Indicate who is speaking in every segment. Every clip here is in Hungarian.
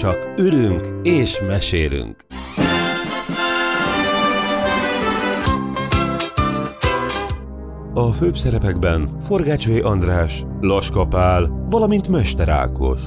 Speaker 1: csak ülünk és mesélünk. A főbb szerepekben Forgács V. András, Laska Pál, valamint Mester Ákos.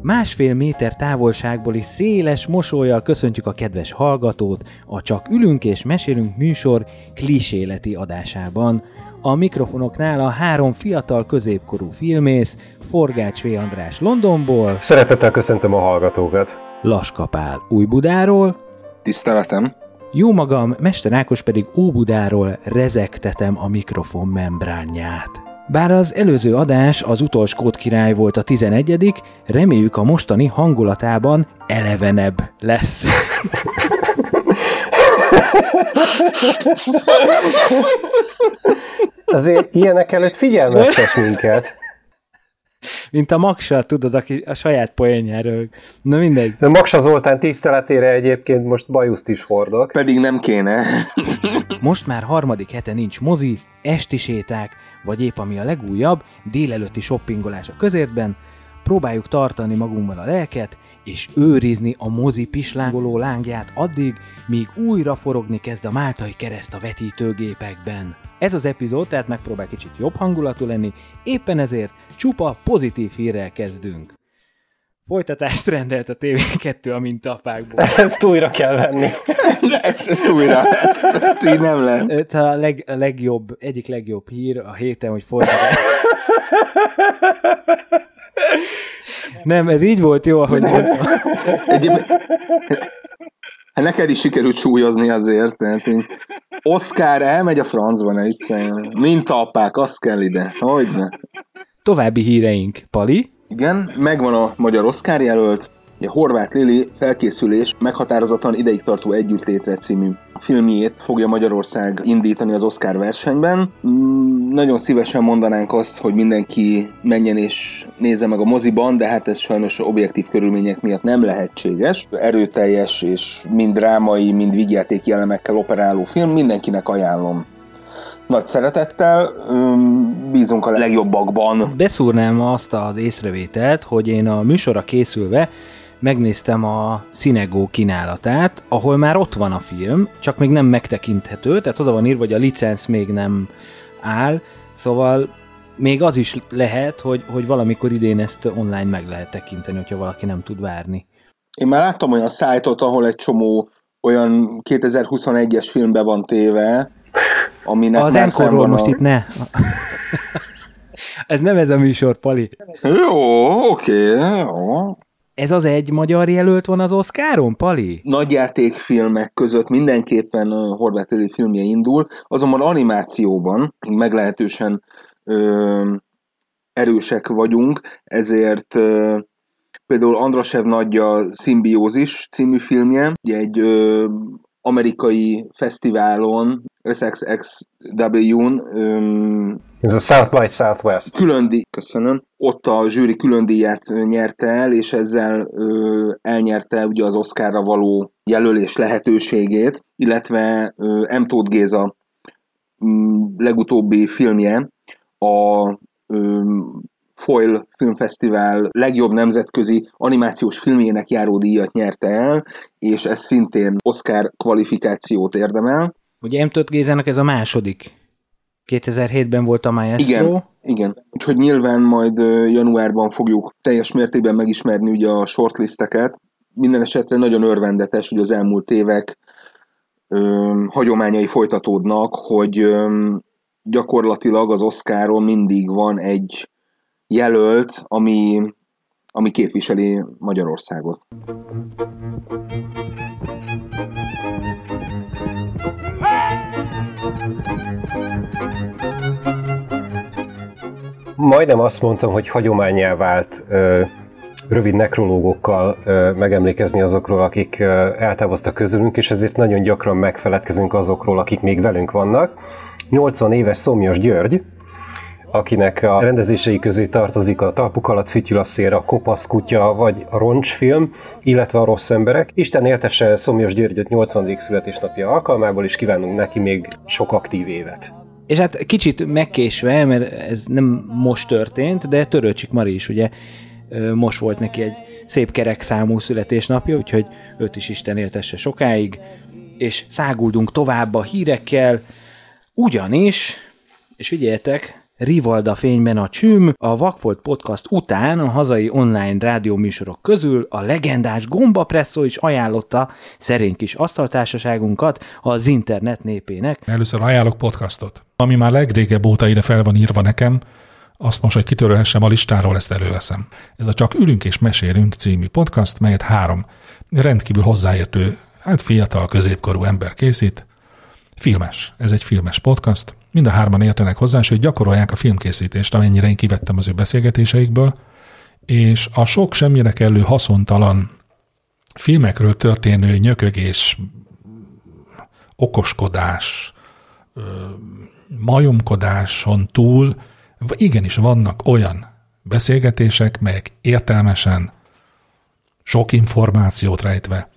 Speaker 2: Másfél méter távolságból is széles mosolyjal köszöntjük a kedves hallgatót a Csak ülünk és mesélünk műsor kliséleti adásában. A mikrofonoknál a három fiatal középkorú filmész, Forgács V. András Londonból,
Speaker 3: Szeretettel köszöntöm a hallgatókat.
Speaker 2: Laskapál Újbudáról,
Speaker 4: Tiszteletem.
Speaker 2: jó magam, Mester Ákos pedig Óbudáról rezektetem a mikrofon membránját. Bár az előző adás az utolsó király volt a 11 reméljük a mostani hangulatában elevenebb lesz.
Speaker 3: Azért ilyenek előtt figyelmeztes minket.
Speaker 2: Mint a Maksa, tudod, aki a saját poénjáról. Na mindegy.
Speaker 3: De Maksa Zoltán tiszteletére egyébként most bajuszt is hordok.
Speaker 4: Pedig nem kéne.
Speaker 2: Most már harmadik hete nincs mozi, esti séták, vagy épp ami a legújabb, délelőtti shoppingolás a közértben, próbáljuk tartani magunkban a lelket, és őrizni a mozi pislángoló lángját addig, míg újra forogni kezd a Máltai kereszt a vetítőgépekben. Ez az epizód tehát megpróbál kicsit jobb hangulatú lenni, éppen ezért csupa pozitív hírrel kezdünk. Folytatást rendelt a TV2 a mintapákból.
Speaker 3: Ezt újra kell venni.
Speaker 4: ezt, ezt újra, ezt, ezt így nem lehet.
Speaker 2: Ez a, leg, a legjobb, egyik legjobb hír a héten, hogy folytatás. Nem, ez így volt jó, ahogy mondtam.
Speaker 4: Hát neked is sikerült súlyozni azért, tehát így. Oscar elmegy a francba, ne egyszerűen. Mint apák, az kell ide. Hogyne.
Speaker 2: További híreink. Pali?
Speaker 4: Igen, megvan a magyar Oscar jelölt, Ugye Horváth Lili felkészülés meghatározatlan ideig tartó együttlétre című filmjét fogja Magyarország indítani az Oscar versenyben. Mm, nagyon szívesen mondanánk azt, hogy mindenki menjen és nézze meg a moziban, de hát ez sajnos objektív körülmények miatt nem lehetséges. Erőteljes és mind drámai, mind vigyátéki elemekkel operáló film, mindenkinek ajánlom nagy szeretettel, öm, bízunk a legjobbakban.
Speaker 2: Beszúrnám azt az észrevételt, hogy én a műsorra készülve megnéztem a Cinegó kínálatát, ahol már ott van a film, csak még nem megtekinthető, tehát oda van írva, hogy a licenc még nem áll, szóval még az is lehet, hogy, hogy valamikor idén ezt online meg lehet tekinteni, hogyha valaki nem tud várni.
Speaker 4: Én már láttam olyan szájtot, ahol egy csomó olyan 2021-es filmbe van téve, aminek
Speaker 2: Az
Speaker 4: van
Speaker 2: most
Speaker 4: a...
Speaker 2: itt ne. ez nem ez a műsor, Pali.
Speaker 4: Jó, oké, jó.
Speaker 2: Ez az egy magyar jelölt van az Oscaron, Pali?
Speaker 4: Nagyjátékfilmek között mindenképpen Horváth Éli filmje indul, azonban animációban meglehetősen ö, erősek vagyunk, ezért ö, például Andrasev nagyja Szimbiózis című filmje, egy ö, amerikai fesztiválon, SXXW-n öm,
Speaker 3: Ez a South by Southwest.
Speaker 4: külön díj, köszönöm, ott a zsűri külön díját nyerte el, és ezzel ö, elnyerte ugye az Oscarra való jelölés lehetőségét, illetve ö, M. Tóth Géza m, legutóbbi filmje a ö, Foil Filmfesztivál legjobb nemzetközi animációs filmjének járó díjat nyerte el, és ez szintén Oscar kvalifikációt érdemel.
Speaker 2: Ugye M. Gézának ez a második. 2007-ben volt a Maestro.
Speaker 4: Igen, igen. Úgyhogy nyilván majd januárban fogjuk teljes mértékben megismerni ugye a shortlisteket. Minden esetre nagyon örvendetes, hogy az elmúlt évek ö, hagyományai folytatódnak, hogy ö, gyakorlatilag az Oscaron mindig van egy jelölt, ami, ami képviseli Magyarországot.
Speaker 3: Majdnem azt mondtam, hogy hagyományá vált ö, rövid nekrológokkal ö, megemlékezni azokról, akik ö, eltávoztak közülünk, és ezért nagyon gyakran megfeledkezünk azokról, akik még velünk vannak. 80 éves Szomjas György, akinek a rendezései közé tartozik a Talpuk alatt fütyül a szél, a Kopasz kutya, vagy a Roncsfilm, illetve a Rossz emberek. Isten éltesse Szomjas Györgyöt 80. születésnapja alkalmából, és kívánunk neki még sok aktív évet.
Speaker 2: És hát kicsit megkésve, mert ez nem most történt, de Törőcsik Mari is ugye most volt neki egy szép kerek számú születésnapja, úgyhogy őt is Isten éltesse sokáig, és száguldunk tovább a hírekkel, ugyanis, és figyeljetek, Rivalda fényben a csüm, a Vakfolt Podcast után a hazai online rádió műsorok közül a legendás Gomba Presszó is ajánlotta szerény kis asztaltársaságunkat az internet népének.
Speaker 5: Először ajánlok podcastot. Ami már legrégebb óta ide fel van írva nekem, azt most, hogy kitörölhessem a listáról, ezt előveszem. Ez a Csak ülünk és mesélünk című podcast, melyet három rendkívül hozzáértő, hát fiatal, középkorú ember készít. Filmes. Ez egy filmes podcast. Mind a hárman értenek hozzá, és hogy gyakorolják a filmkészítést, amennyire én kivettem az ő beszélgetéseikből, és a sok semmire kellő haszontalan filmekről történő nyökögés, okoskodás, majomkodáson túl igenis vannak olyan beszélgetések, melyek értelmesen, sok információt rejtve,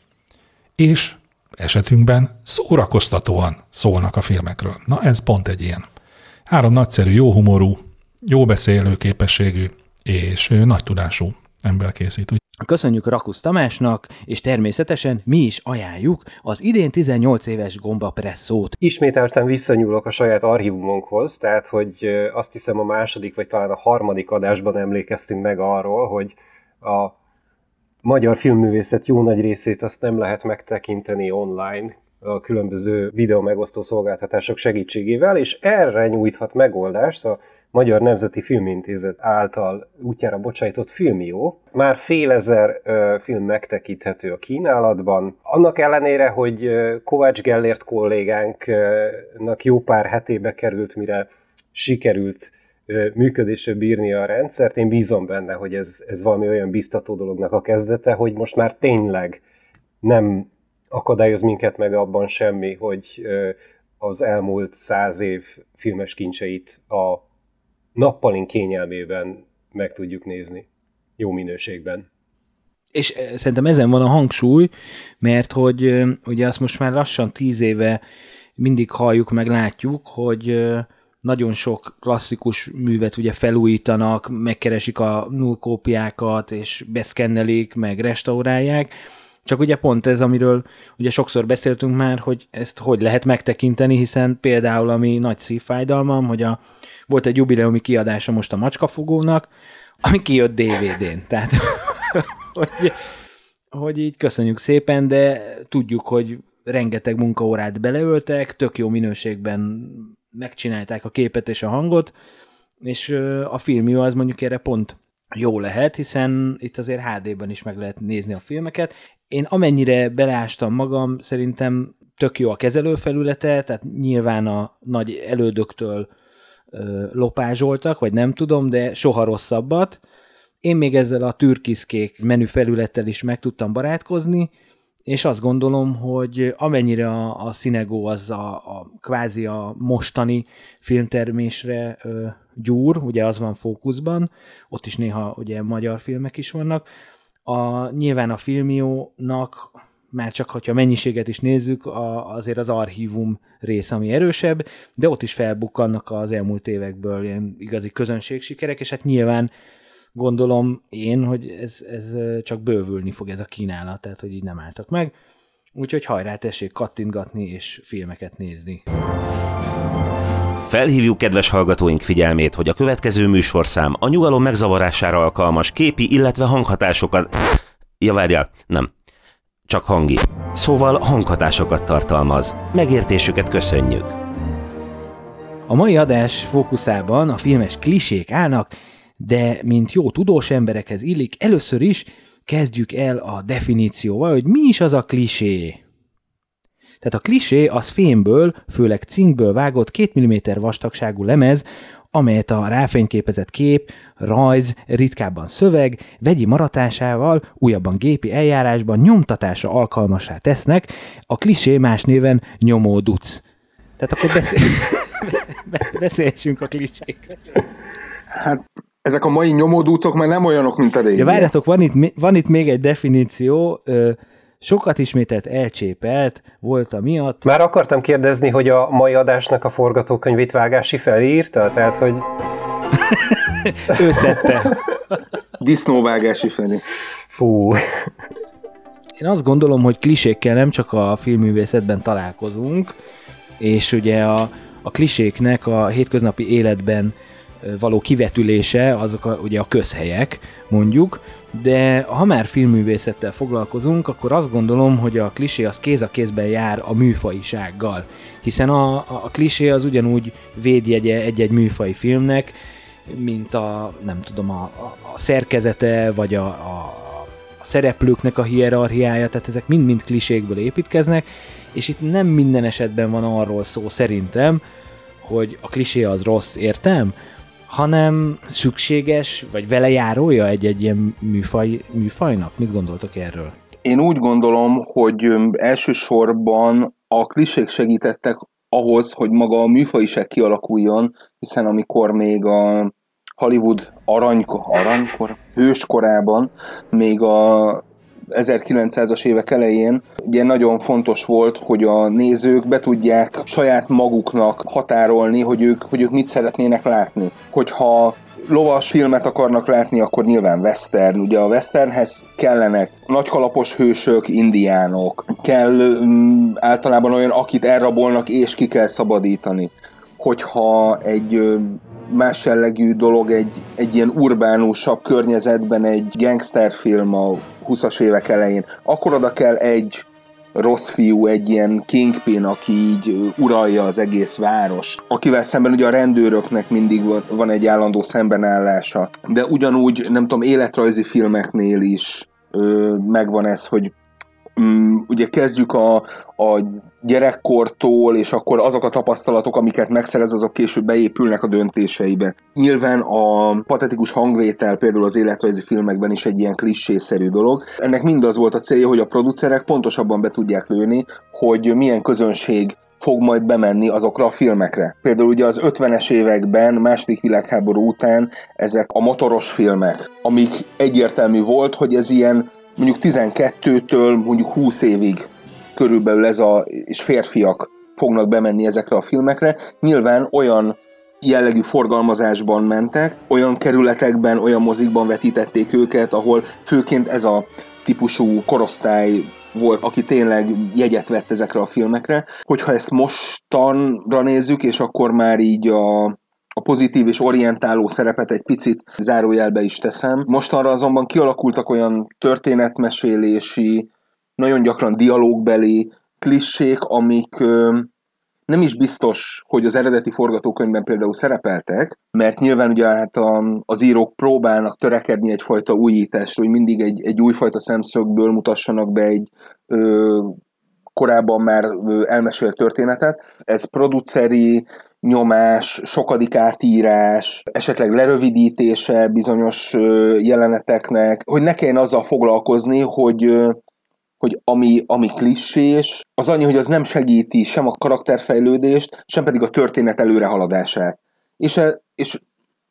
Speaker 5: és esetünkben szórakoztatóan szólnak a filmekről. Na ez pont egy ilyen. Három nagyszerű, jó humorú, jó beszélő képességű és nagy tudású ember készít.
Speaker 2: Köszönjük Rakusz Tamásnak, és természetesen mi is ajánljuk az idén 18 éves Gomba Presszót.
Speaker 3: Ismételten visszanyúlok a saját archívumunkhoz, tehát hogy azt hiszem a második vagy talán a harmadik adásban emlékeztünk meg arról, hogy a magyar filmművészet jó nagy részét azt nem lehet megtekinteni online a különböző videó megosztó szolgáltatások segítségével, és erre nyújthat megoldást a Magyar Nemzeti Filmintézet által útjára bocsájtott Filmió. Már fél ezer ö, film megtekinthető a kínálatban. Annak ellenére, hogy Kovács Gellért kollégánknak jó pár hetébe került, mire sikerült működésre bírni a rendszert. Én bízom benne, hogy ez, ez valami olyan biztató dolognak a kezdete, hogy most már tényleg nem akadályoz minket meg abban semmi, hogy az elmúlt száz év filmes kincseit a nappalink kényelmében meg tudjuk nézni. Jó minőségben.
Speaker 2: És szerintem ezen van a hangsúly, mert hogy ugye azt most már lassan tíz éve mindig halljuk, meg látjuk, hogy nagyon sok klasszikus művet ugye felújítanak, megkeresik a nullkópiákat, és beszkennelik, meg restaurálják, csak ugye pont ez, amiről ugye sokszor beszéltünk már, hogy ezt hogy lehet megtekinteni, hiszen például ami nagy szívfájdalmam, hogy a, volt egy jubileumi kiadása most a macskafogónak, ami kijött DVD-n. Tehát, hogy, hogy így köszönjük szépen, de tudjuk, hogy rengeteg munkaórát beleöltek, tök jó minőségben megcsinálták a képet és a hangot, és a film jó, az mondjuk erre pont jó lehet, hiszen itt azért HD-ben is meg lehet nézni a filmeket. Én amennyire beleástam magam, szerintem tök jó a kezelőfelülete, tehát nyilván a nagy elődöktől ö, lopázsoltak, vagy nem tudom, de soha rosszabbat. Én még ezzel a türkiszkék menü felülettel is meg tudtam barátkozni, és azt gondolom, hogy amennyire a, a Cinego az a, a kvázi a mostani filmtermésre ö, gyúr, ugye az van fókuszban, ott is néha ugye magyar filmek is vannak, a, nyilván a filmiónak már csak ha mennyiséget is nézzük, a, azért az archívum rész, ami erősebb, de ott is felbukkannak az elmúlt évekből ilyen igazi közönségsikerek, és hát nyilván gondolom én, hogy ez, ez csak bővülni fog ez a kínálat, tehát hogy így nem álltak meg. Úgyhogy hajrá, tessék kattintgatni és filmeket nézni.
Speaker 1: Felhívjuk kedves hallgatóink figyelmét, hogy a következő műsorszám a nyugalom megzavarására alkalmas képi, illetve hanghatásokat... Ja, várjál, nem. Csak hangi. Szóval hanghatásokat tartalmaz. Megértésüket köszönjük.
Speaker 2: A mai adás fókuszában a filmes klisék állnak, de mint jó tudós emberekhez illik, először is kezdjük el a definícióval, hogy mi is az a klisé. Tehát a klisé az fémből, főleg cinkből vágott 2 mm vastagságú lemez, amelyet a ráfényképezett kép, rajz, ritkábban szöveg, vegyi maratásával, újabban gépi eljárásban nyomtatása alkalmasá tesznek, a klisé más néven nyomóduc. Tehát akkor beszél... beszélsünk a klisékről.
Speaker 4: Hát ezek a mai nyomódúcok már nem olyanok, mint a régi.
Speaker 2: Ja, várjátok, van itt, van itt még egy definíció, ö, sokat ismételt elcsépelt volt a miatt.
Speaker 3: Már akartam kérdezni, hogy a mai adásnak a forgatókönyvét Vágási felírta? Tehát, hogy...
Speaker 2: ő szedte.
Speaker 4: Disznóvágási felé.
Speaker 3: Fú.
Speaker 2: Én azt gondolom, hogy klisékkel nem csak a filmművészetben találkozunk, és ugye a, a kliséknek a hétköznapi életben való kivetülése, azok a, ugye a közhelyek, mondjuk, de ha már filmművészettel foglalkozunk, akkor azt gondolom, hogy a klisé az kéz a kézben jár a műfajisággal, hiszen a, a, a klisé az ugyanúgy védjegye egy-egy műfai filmnek, mint a, nem tudom, a, a, a szerkezete, vagy a, a, a szereplőknek a hierarchiája, tehát ezek mind-mind klisékből építkeznek, és itt nem minden esetben van arról szó szerintem, hogy a klisé az rossz, értem? Hanem szükséges, vagy vele járója egy-egy ilyen műfaj, műfajnak? Mit gondoltok erről?
Speaker 4: Én úgy gondolom, hogy elsősorban a klisék segítettek ahhoz, hogy maga a műfaj is kialakuljon, hiszen amikor még a Hollywood aranykor, aranykor, hőskorában, még a 1900-as évek elején ugye nagyon fontos volt, hogy a nézők be tudják saját maguknak határolni, hogy ők, hogy ők mit szeretnének látni. Hogyha lovas filmet akarnak látni, akkor nyilván western. Ugye a westernhez kellenek nagykalapos hősök, indiánok, kell um, általában olyan, akit elrabolnak és ki kell szabadítani. Hogyha egy más jellegű dolog egy, egy ilyen urbánusabb környezetben egy gangsterfilm a 20-as évek elején, akkor oda kell egy rossz fiú, egy ilyen kingpin, aki így uralja az egész város, akivel szemben ugye a rendőröknek mindig van egy állandó szembenállása, de ugyanúgy, nem tudom, életrajzi filmeknél is ö, megvan ez, hogy ugye kezdjük a, a gyerekkortól, és akkor azok a tapasztalatok, amiket megszerez, azok később beépülnek a döntéseibe. Nyilván a patetikus hangvétel például az életrajzi filmekben is egy ilyen klissészerű dolog. Ennek mind az volt a célja, hogy a producerek pontosabban be tudják lőni, hogy milyen közönség fog majd bemenni azokra a filmekre. Például ugye az 50-es években, második világháború után ezek a motoros filmek, amik egyértelmű volt, hogy ez ilyen mondjuk 12-től mondjuk 20 évig körülbelül ez a, és férfiak fognak bemenni ezekre a filmekre. Nyilván olyan jellegű forgalmazásban mentek, olyan kerületekben, olyan mozikban vetítették őket, ahol főként ez a típusú korosztály volt, aki tényleg jegyet vett ezekre a filmekre. Hogyha ezt mostanra nézzük, és akkor már így a, a pozitív és orientáló szerepet egy picit zárójelbe is teszem. Mostanra azonban kialakultak olyan történetmesélési, nagyon gyakran dialógbeli klissék, amik ö, nem is biztos, hogy az eredeti forgatókönyvben például szerepeltek, mert nyilván ugye hát a, az írók próbálnak törekedni egyfajta újításra, hogy mindig egy, egy újfajta szemszögből mutassanak be egy ö, korábban már elmesélt történetet. Ez produceri nyomás, sokadik átírás, esetleg lerövidítése bizonyos jeleneteknek, hogy ne kelljen azzal foglalkozni, hogy hogy ami, ami klissés, az annyi, hogy az nem segíti sem a karakterfejlődést, sem pedig a történet előrehaladását. És, e, és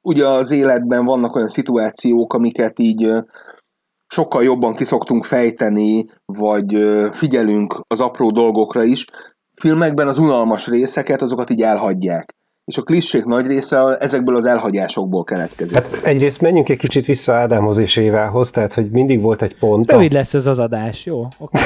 Speaker 4: ugye az életben vannak olyan szituációk, amiket így sokkal jobban kiszoktunk fejteni, vagy figyelünk az apró dolgokra is. Filmekben az unalmas részeket, azokat így elhagyják és a klissék nagy része ezekből az elhagyásokból keletkezik.
Speaker 3: Hát egyrészt menjünk egy kicsit vissza Ádámhoz és Évához, tehát hogy mindig volt egy pont.
Speaker 2: Rövid lesz ez az adás, jó? Okay.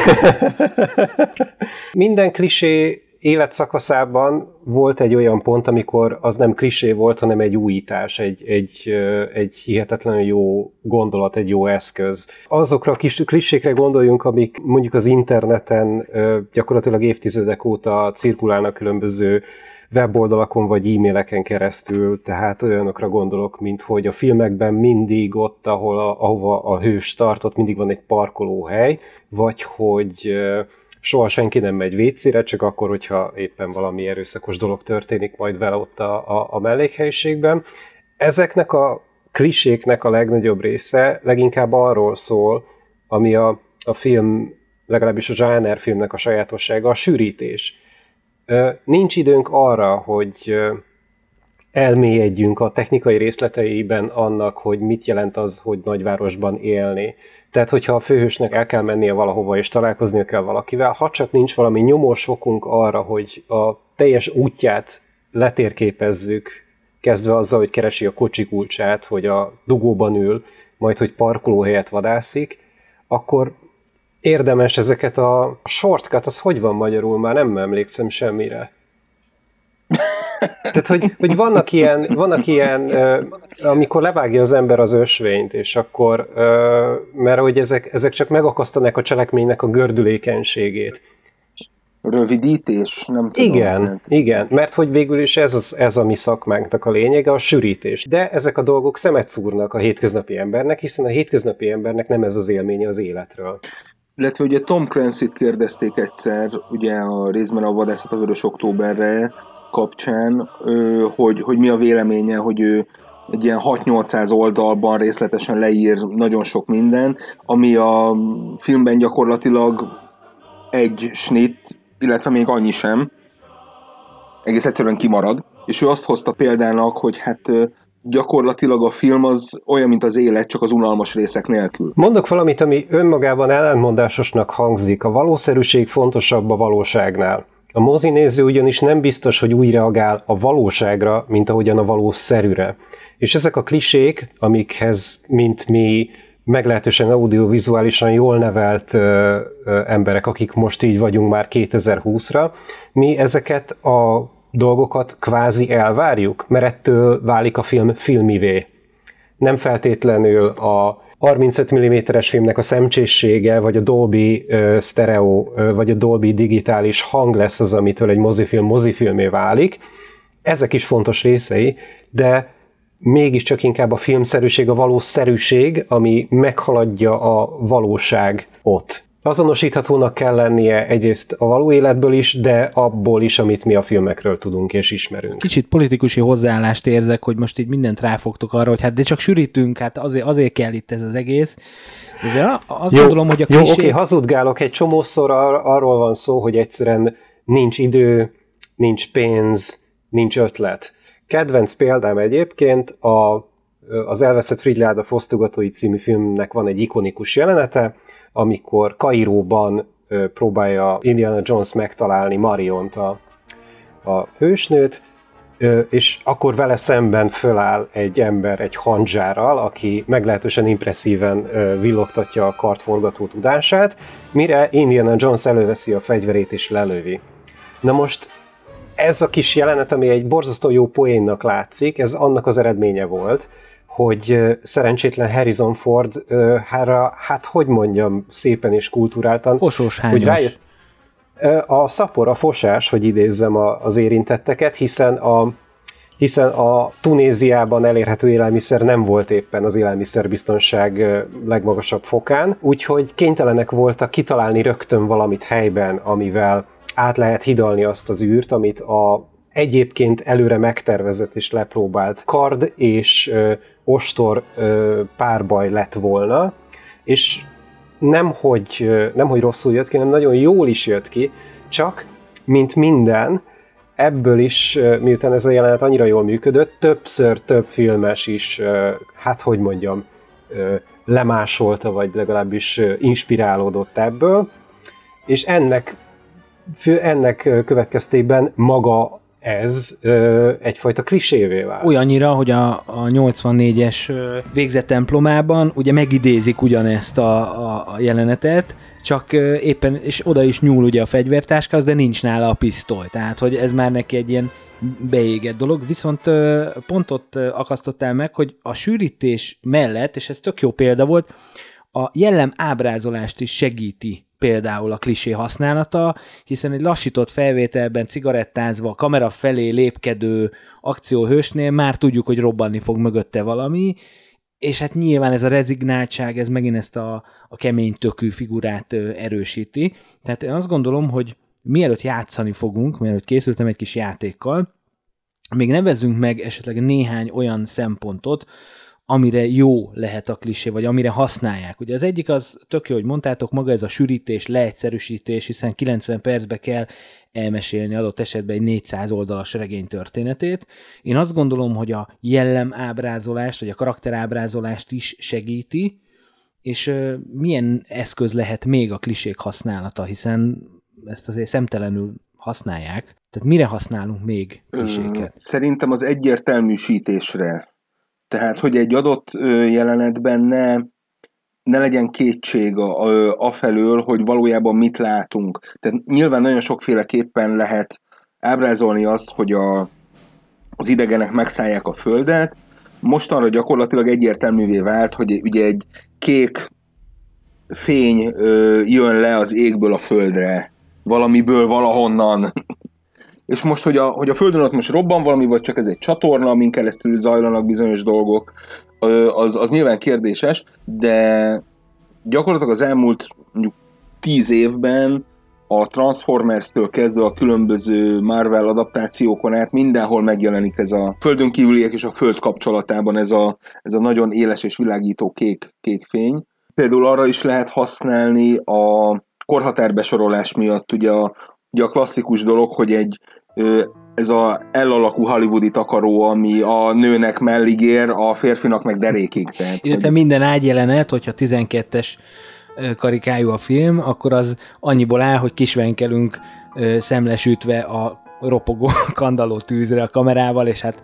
Speaker 3: Minden klisé életszakaszában volt egy olyan pont, amikor az nem klisé volt, hanem egy újítás, egy, egy, egy hihetetlenül jó gondolat, egy jó eszköz. Azokra a kis klisékre gondoljunk, amik mondjuk az interneten gyakorlatilag évtizedek óta cirkulálnak különböző weboldalakon vagy e-maileken keresztül, tehát olyanokra gondolok, mint hogy a filmekben mindig ott, ahol a, ahova a hős tartott, mindig van egy parkolóhely, vagy hogy soha senki nem megy vécére, csak akkor, hogyha éppen valami erőszakos dolog történik majd vele ott a, a, a mellékhelyiségben. Ezeknek a kliséknek a legnagyobb része leginkább arról szól, ami a, a film, legalábbis a zsáner filmnek a sajátossága, a sűrítés Nincs időnk arra, hogy elmélyedjünk a technikai részleteiben annak, hogy mit jelent az, hogy nagyvárosban élni. Tehát, hogyha a főhősnek el kell mennie valahova és találkoznia kell valakivel, ha csak nincs valami nyomós fokunk arra, hogy a teljes útját letérképezzük, kezdve azzal, hogy keresi a kocsi kulcsát, hogy a dugóban ül, majd hogy parkolóhelyet vadászik, akkor érdemes ezeket a shortcut, az hogy van magyarul? Már nem emlékszem semmire. Tehát, hogy, hogy vannak ilyen, vannak ilyen amikor levágja az ember az ösvényt, és akkor, mert hogy ezek, ezek csak megakasztanak a cselekménynek a gördülékenységét.
Speaker 4: Rövidítés? Nem tudom.
Speaker 3: Igen, mert... igen, mert hogy végül is ez, az, ez a mi szakmánknak a lényege, a sűrítés. De ezek a dolgok szemet szúrnak a hétköznapi embernek, hiszen a hétköznapi embernek nem ez az élménye az életről.
Speaker 4: Illetve ugye Tom Clancy-t kérdezték egyszer, ugye a részben a vadászat a Vörös Októberre kapcsán, hogy, hogy mi a véleménye, hogy ő egy ilyen 6-800 oldalban részletesen leír nagyon sok minden, ami a filmben gyakorlatilag egy snit, illetve még annyi sem, egész egyszerűen kimarad, és ő azt hozta példának, hogy hát gyakorlatilag a film az olyan, mint az élet, csak az unalmas részek nélkül.
Speaker 3: Mondok valamit, ami önmagában ellentmondásosnak hangzik. A valószerűség fontosabb a valóságnál. A mozinéző ugyanis nem biztos, hogy úgy reagál a valóságra, mint ahogyan a valószerűre. És ezek a klisék, amikhez, mint mi meglehetősen audiovizuálisan jól nevelt ö, ö, emberek, akik most így vagyunk már 2020-ra, mi ezeket a dolgokat kvázi elvárjuk, mert ettől válik a film filmivé. Nem feltétlenül a 35 mm-es filmnek a szemcsészsége, vagy a Dolby uh, stereo, uh, vagy a Dolby digitális hang lesz az, amitől egy mozifilm mozifilmé válik. Ezek is fontos részei, de mégiscsak inkább a filmszerűség, a valószerűség, ami meghaladja a valóság ott. Azonosíthatónak kell lennie egyrészt a való életből is, de abból is, amit mi a filmekről tudunk és ismerünk.
Speaker 2: Kicsit politikusi hozzáállást érzek, hogy most így mindent ráfogtok arra, hogy hát de csak sűrítünk, hát azért, azért kell itt ez az egész. De azt jó, gondolom, hogy a
Speaker 3: klisé... Jó, oké, hazudgálok, egy csomószor ar- arról van szó, hogy egyszerűen nincs idő, nincs pénz, nincs ötlet. Kedvenc példám egyébként a, az Elveszett Frigyláda fosztogatói című filmnek van egy ikonikus jelenete, amikor Kairóban próbálja Indiana Jones megtalálni Mariont, a, a hősnőt, és akkor vele szemben föláll egy ember egy handzsárral, aki meglehetősen impresszíven villogtatja a kartforgató tudását, mire Indiana Jones előveszi a fegyverét és lelövi. Na most ez a kis jelenet, ami egy borzasztó jó poénnak látszik, ez annak az eredménye volt, hogy szerencsétlen Harrison Ford, hára, hát hogy mondjam, szépen és kulturáltan.
Speaker 2: Fosós hányos. Hogy rájött,
Speaker 3: a szapor, a fosás, hogy idézzem az érintetteket, hiszen a, hiszen a Tunéziában elérhető élelmiszer nem volt éppen az élelmiszerbiztonság legmagasabb fokán, úgyhogy kénytelenek voltak kitalálni rögtön valamit helyben, amivel át lehet hidalni azt az űrt, amit a egyébként előre megtervezett és lepróbált kard és ostor párbaj lett volna, és nem hogy, nem, hogy rosszul jött ki, hanem nagyon jól is jött ki, csak, mint minden, ebből is, miután ez a jelenet annyira jól működött, többször több filmes is, hát hogy mondjam, lemásolta, vagy legalábbis inspirálódott ebből, és ennek, ennek következtében maga ez ö, egyfajta klisévé vált.
Speaker 2: Olyannyira, hogy a, a 84-es végzett templomában ugye megidézik ugyanezt a, a, a jelenetet, csak éppen, és oda is nyúl ugye a fegyvertáskához, de nincs nála a pisztoly. Tehát, hogy ez már neki egy ilyen beégett dolog, viszont pont ott akasztottál meg, hogy a sűrítés mellett, és ez tök jó példa volt, a jellem ábrázolást is segíti például a klisé használata, hiszen egy lassított felvételben cigarettázva, kamera felé lépkedő akcióhősnél már tudjuk, hogy robbanni fog mögötte valami, és hát nyilván ez a rezignáltság, ez megint ezt a, a kemény tökű figurát erősíti. Tehát én azt gondolom, hogy mielőtt játszani fogunk, mielőtt készültem egy kis játékkal, még nevezzünk meg esetleg néhány olyan szempontot, amire jó lehet a klisé, vagy amire használják. Ugye az egyik az tök jó, hogy mondtátok, maga ez a sűrítés, leegyszerűsítés, hiszen 90 percbe kell elmesélni adott esetben egy 400 oldalas regény történetét. Én azt gondolom, hogy a jellem ábrázolást, vagy a karakterábrázolást is segíti, és milyen eszköz lehet még a klisék használata, hiszen ezt azért szemtelenül használják. Tehát mire használunk még kliséket?
Speaker 4: Szerintem az egyértelműsítésre Tehát, hogy egy adott jelenetben ne, ne legyen kétség a, a, hogy valójában mit látunk. Tehát nyilván nagyon sokféleképpen lehet ábrázolni azt, hogy a, az idegenek megszállják a földet, mostanra gyakorlatilag egyértelművé vált, hogy ugye egy kék fény ö, jön le az égből a földre, valamiből, valahonnan. És most, hogy a, hogy a földön ott most robban valami, vagy csak ez egy csatorna, amin keresztül zajlanak bizonyos dolgok, az, az nyilván kérdéses, de gyakorlatilag az elmúlt mondjuk tíz évben a Transformers-től kezdve a különböző Marvel adaptációkon át mindenhol megjelenik ez a földön kívüliek és a föld kapcsolatában ez a, ez a nagyon éles és világító kék, kék fény. Például arra is lehet használni a korhatárbesorolás miatt, ugye a, ugye a klasszikus dolog, hogy egy ez a L-alakú hollywoodi takaró, ami a nőnek mellig ér, a férfinak meg derékig.
Speaker 2: Tehát, Illetve hogy... minden ágyjelenet, hogyha 12-es karikájú a film, akkor az annyiból áll, hogy kisvenkelünk szemlesütve a ropogó kandaló tűzre a kamerával, és hát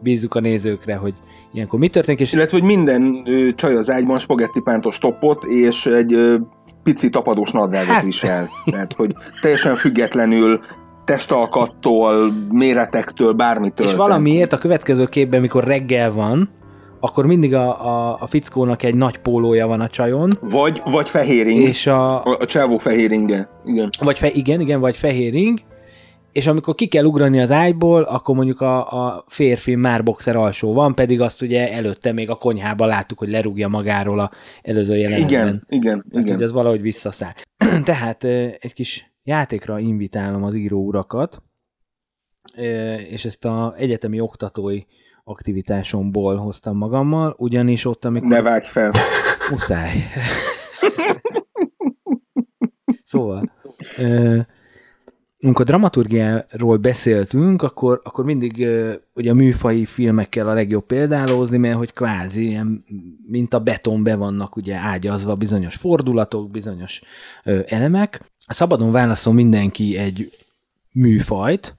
Speaker 2: bízzuk a nézőkre, hogy ilyenkor mi történik. És...
Speaker 4: Illetve, hogy minden ö, csaj az ágyban spagetti pántos toppot, és egy ö, pici tapadós nadrágot hát... visel. Tehát, hogy teljesen függetlenül testalkattól, méretektől, bármitől.
Speaker 2: És valamiért a következő képben, mikor reggel van, akkor mindig a, a, a fickónak egy nagy pólója van a csajon.
Speaker 4: Vagy, vagy fehéring. És a, a, a csávó fehéringe. Igen.
Speaker 2: Vagy fe, igen, igen, vagy fehéring. És amikor ki kell ugrani az ágyból, akkor mondjuk a, a férfi már boxer alsó van, pedig azt ugye előtte még a konyhában láttuk, hogy lerúgja magáról a előző jelenetben.
Speaker 4: Igen, igen,
Speaker 2: Tehát,
Speaker 4: igen.
Speaker 2: ez valahogy visszaszáll. Tehát egy kis játékra invitálom az író urakat, és ezt a egyetemi oktatói aktivitásomból hoztam magammal, ugyanis ott, amikor...
Speaker 4: Ne vágj fel!
Speaker 2: Muszáj. szóval, amikor dramaturgiáról beszéltünk, akkor, akkor mindig ugye a műfai filmekkel a legjobb példálózni, mert hogy kvázi ilyen, mint a beton be vannak ugye ágyazva bizonyos fordulatok, bizonyos elemek. Szabadon válaszol mindenki egy műfajt,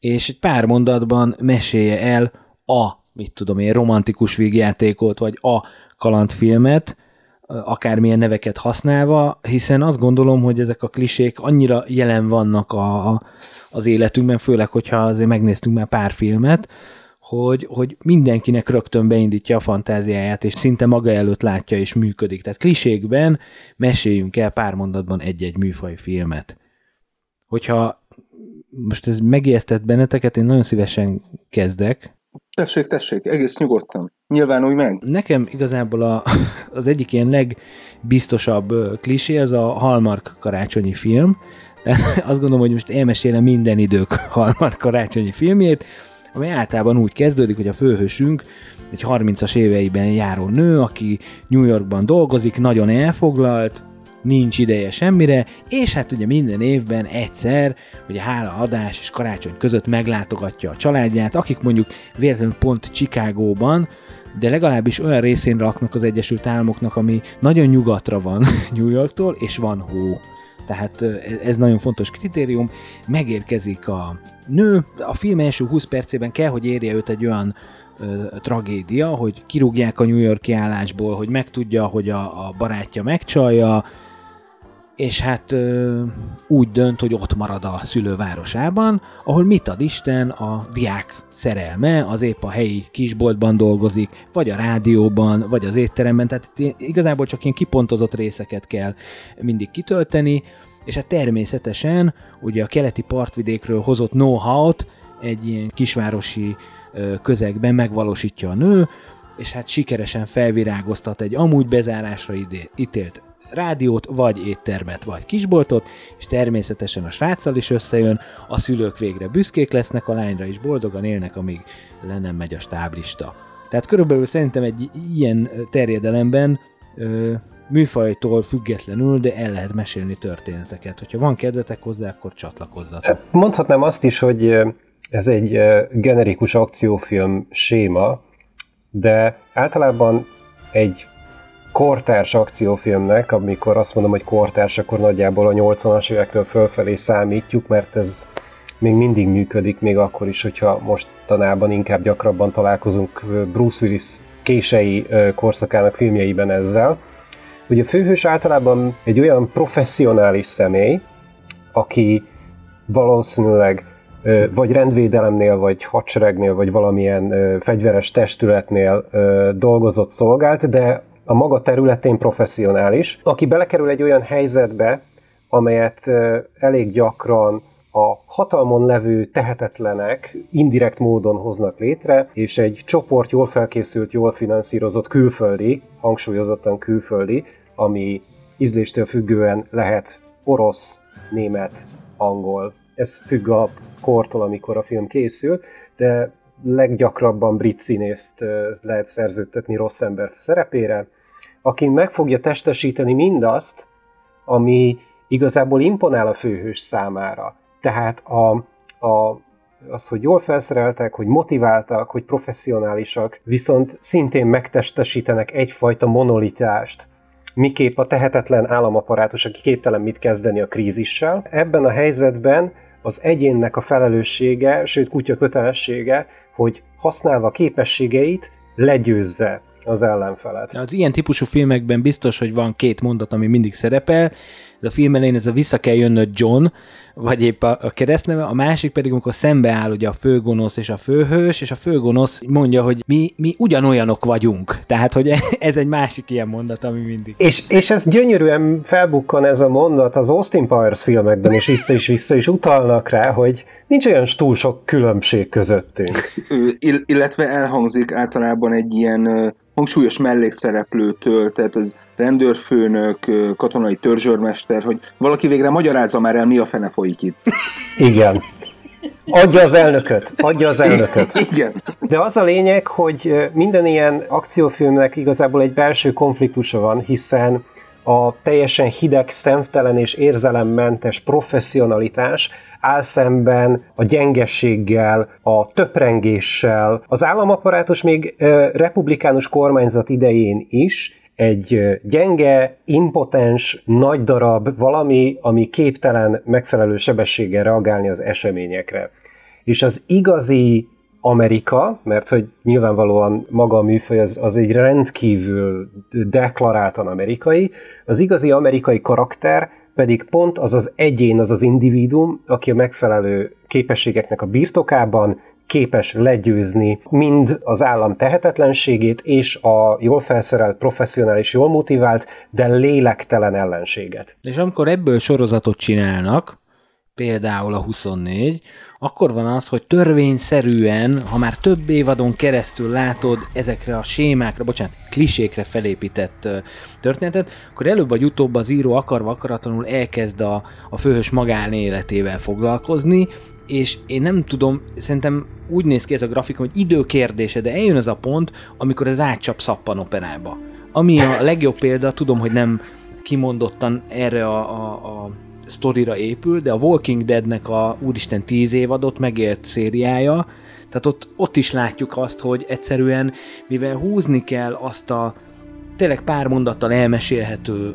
Speaker 2: és egy pár mondatban mesélje el a, mit tudom én, romantikus végjátékot, vagy a kalandfilmet, akármilyen neveket használva, hiszen azt gondolom, hogy ezek a klisék annyira jelen vannak a, a, az életünkben, főleg, hogyha azért megnéztünk már pár filmet, hogy, hogy mindenkinek rögtön beindítja a fantáziáját, és szinte maga előtt látja és működik. Tehát klisékben meséljünk el pár mondatban egy-egy műfaj filmet. Hogyha most ez megijesztett benneteket, én nagyon szívesen kezdek,
Speaker 4: Tessék, tessék, egész nyugodtan. Nyilvánulj meg.
Speaker 2: Nekem igazából a, az egyik ilyen legbiztosabb klisé az a Hallmark karácsonyi film. Tehát azt gondolom, hogy most elmesélem minden idők Hallmark karácsonyi filmjét, ami általában úgy kezdődik, hogy a főhősünk egy 30-as éveiben járó nő, aki New Yorkban dolgozik, nagyon elfoglalt, nincs ideje semmire, és hát ugye minden évben egyszer, ugye adás és karácsony között meglátogatja a családját, akik mondjuk véletlenül pont Chicagóban, de legalábbis olyan részén laknak az Egyesült Államoknak, ami nagyon nyugatra van New Yorktól, és van hó. Tehát ez nagyon fontos kritérium. Megérkezik a nő, a film első 20 percében kell, hogy érje őt egy olyan tragédia, hogy kirúgják a New Yorki állásból, hogy megtudja, hogy a, a barátja megcsalja, és hát ö, úgy dönt, hogy ott marad a szülővárosában, ahol mit ad Isten, a diák szerelme, az épp a helyi kisboltban dolgozik, vagy a rádióban, vagy az étteremben, tehát igazából csak ilyen kipontozott részeket kell mindig kitölteni, és hát természetesen ugye a keleti partvidékről hozott know-how-t egy ilyen kisvárosi közegben megvalósítja a nő, és hát sikeresen felvirágoztat egy amúgy bezárásra ítélt rádiót, vagy éttermet, vagy kisboltot, és természetesen a sráccal is összejön, a szülők végre büszkék lesznek a lányra, és boldogan élnek, amíg le nem megy a stáblista. Tehát körülbelül szerintem egy ilyen terjedelemben ö, műfajtól függetlenül, de el lehet mesélni történeteket. Hogyha van kedvetek hozzá, akkor csatlakozzatok.
Speaker 3: Mondhatnám azt is, hogy ez egy generikus akciófilm séma, de általában egy kortárs akciófilmnek, amikor azt mondom, hogy kortárs, akkor nagyjából a 80-as évektől fölfelé számítjuk, mert ez még mindig működik, még akkor is, hogyha mostanában inkább gyakrabban találkozunk Bruce Willis kései korszakának filmjeiben ezzel. Ugye a főhős általában egy olyan professzionális személy, aki valószínűleg vagy rendvédelemnél, vagy hadseregnél, vagy valamilyen fegyveres testületnél dolgozott, szolgált, de a maga területén professzionális, aki belekerül egy olyan helyzetbe, amelyet elég gyakran a hatalmon levő tehetetlenek indirekt módon hoznak létre, és egy csoport jól felkészült, jól finanszírozott külföldi, hangsúlyozottan külföldi, ami ízléstől függően lehet orosz, német, angol. Ez függ a kortól, amikor a film készül, de leggyakrabban brit színészt lehet szerződtetni rossz ember szerepére, aki meg fogja testesíteni mindazt, ami igazából imponál a főhős számára. Tehát a, a, az, hogy jól felszereltek, hogy motiváltak, hogy professzionálisak, viszont szintén megtestesítenek egyfajta monolitást, miképp a tehetetlen államaparátus, aki képtelen mit kezdeni a krízissel. Ebben a helyzetben az egyénnek a felelőssége, sőt kutya kötelessége, hogy használva képességeit legyőzze az ellenfelet.
Speaker 2: Az ilyen típusú filmekben biztos, hogy van két mondat, ami mindig szerepel. Ez a film elején ez a vissza kell jönnöd John, vagy épp a, a keresztneve, a másik pedig, amikor szembeáll ugye a főgonosz és a főhős, és a főgonosz mondja, hogy mi, mi ugyanolyanok vagyunk. Tehát, hogy ez egy másik ilyen mondat, ami mindig.
Speaker 3: És, és ez gyönyörűen felbukkan ez a mondat az Austin Powers filmekben, és vissza is vissza is utalnak rá, hogy nincs olyan túl sok különbség közöttünk.
Speaker 4: illetve elhangzik általában egy ilyen hangsúlyos mellékszereplőtől, tehát az rendőrfőnök, katonai törzsörmester, hogy valaki végre magyarázza már el, mi a fene folyik itt.
Speaker 3: Igen. Adja az elnököt, adja az elnököt.
Speaker 4: Igen.
Speaker 3: De az a lényeg, hogy minden ilyen akciófilmnek igazából egy belső konfliktusa van, hiszen a teljesen hideg, szemtelen és érzelemmentes professzionalitás áll szemben a gyengességgel, a töprengéssel. Az államaparátus még republikánus kormányzat idején is egy gyenge, impotens, nagy darab, valami, ami képtelen megfelelő sebességgel reagálni az eseményekre. És az igazi Amerika, mert hogy nyilvánvalóan maga a műfaj az, az egy rendkívül deklaráltan amerikai, az igazi amerikai karakter pedig pont az az egyén, az az individuum, aki a megfelelő képességeknek a birtokában képes legyőzni mind az állam tehetetlenségét és a jól felszerelt, professzionális, jól motivált, de lélektelen ellenséget.
Speaker 2: És amikor ebből sorozatot csinálnak, például a 24, akkor van az, hogy törvényszerűen, ha már több évadon keresztül látod ezekre a sémákra, bocsánat, klisékre felépített történetet, akkor előbb vagy utóbb az író akarva akaratlanul elkezd a, a főhős magánéletével foglalkozni, és én nem tudom, szerintem úgy néz ki ez a grafikon, hogy időkérdése, de eljön az a pont, amikor ez átcsap szappanoperába. Ami a legjobb példa, tudom, hogy nem kimondottan erre a, a, a sztorira épül, de a Walking Deadnek a úristen tíz évadot megélt szériája, tehát ott, ott is látjuk azt, hogy egyszerűen, mivel húzni kell azt a tényleg pár mondattal elmesélhető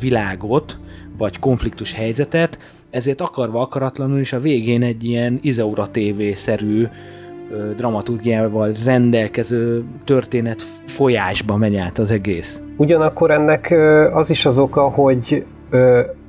Speaker 2: világot, vagy konfliktus helyzetet, ezért akarva akaratlanul is a végén egy ilyen Izaura TV-szerű dramaturgiával rendelkező történet folyásba megy át az egész.
Speaker 3: Ugyanakkor ennek az is az oka, hogy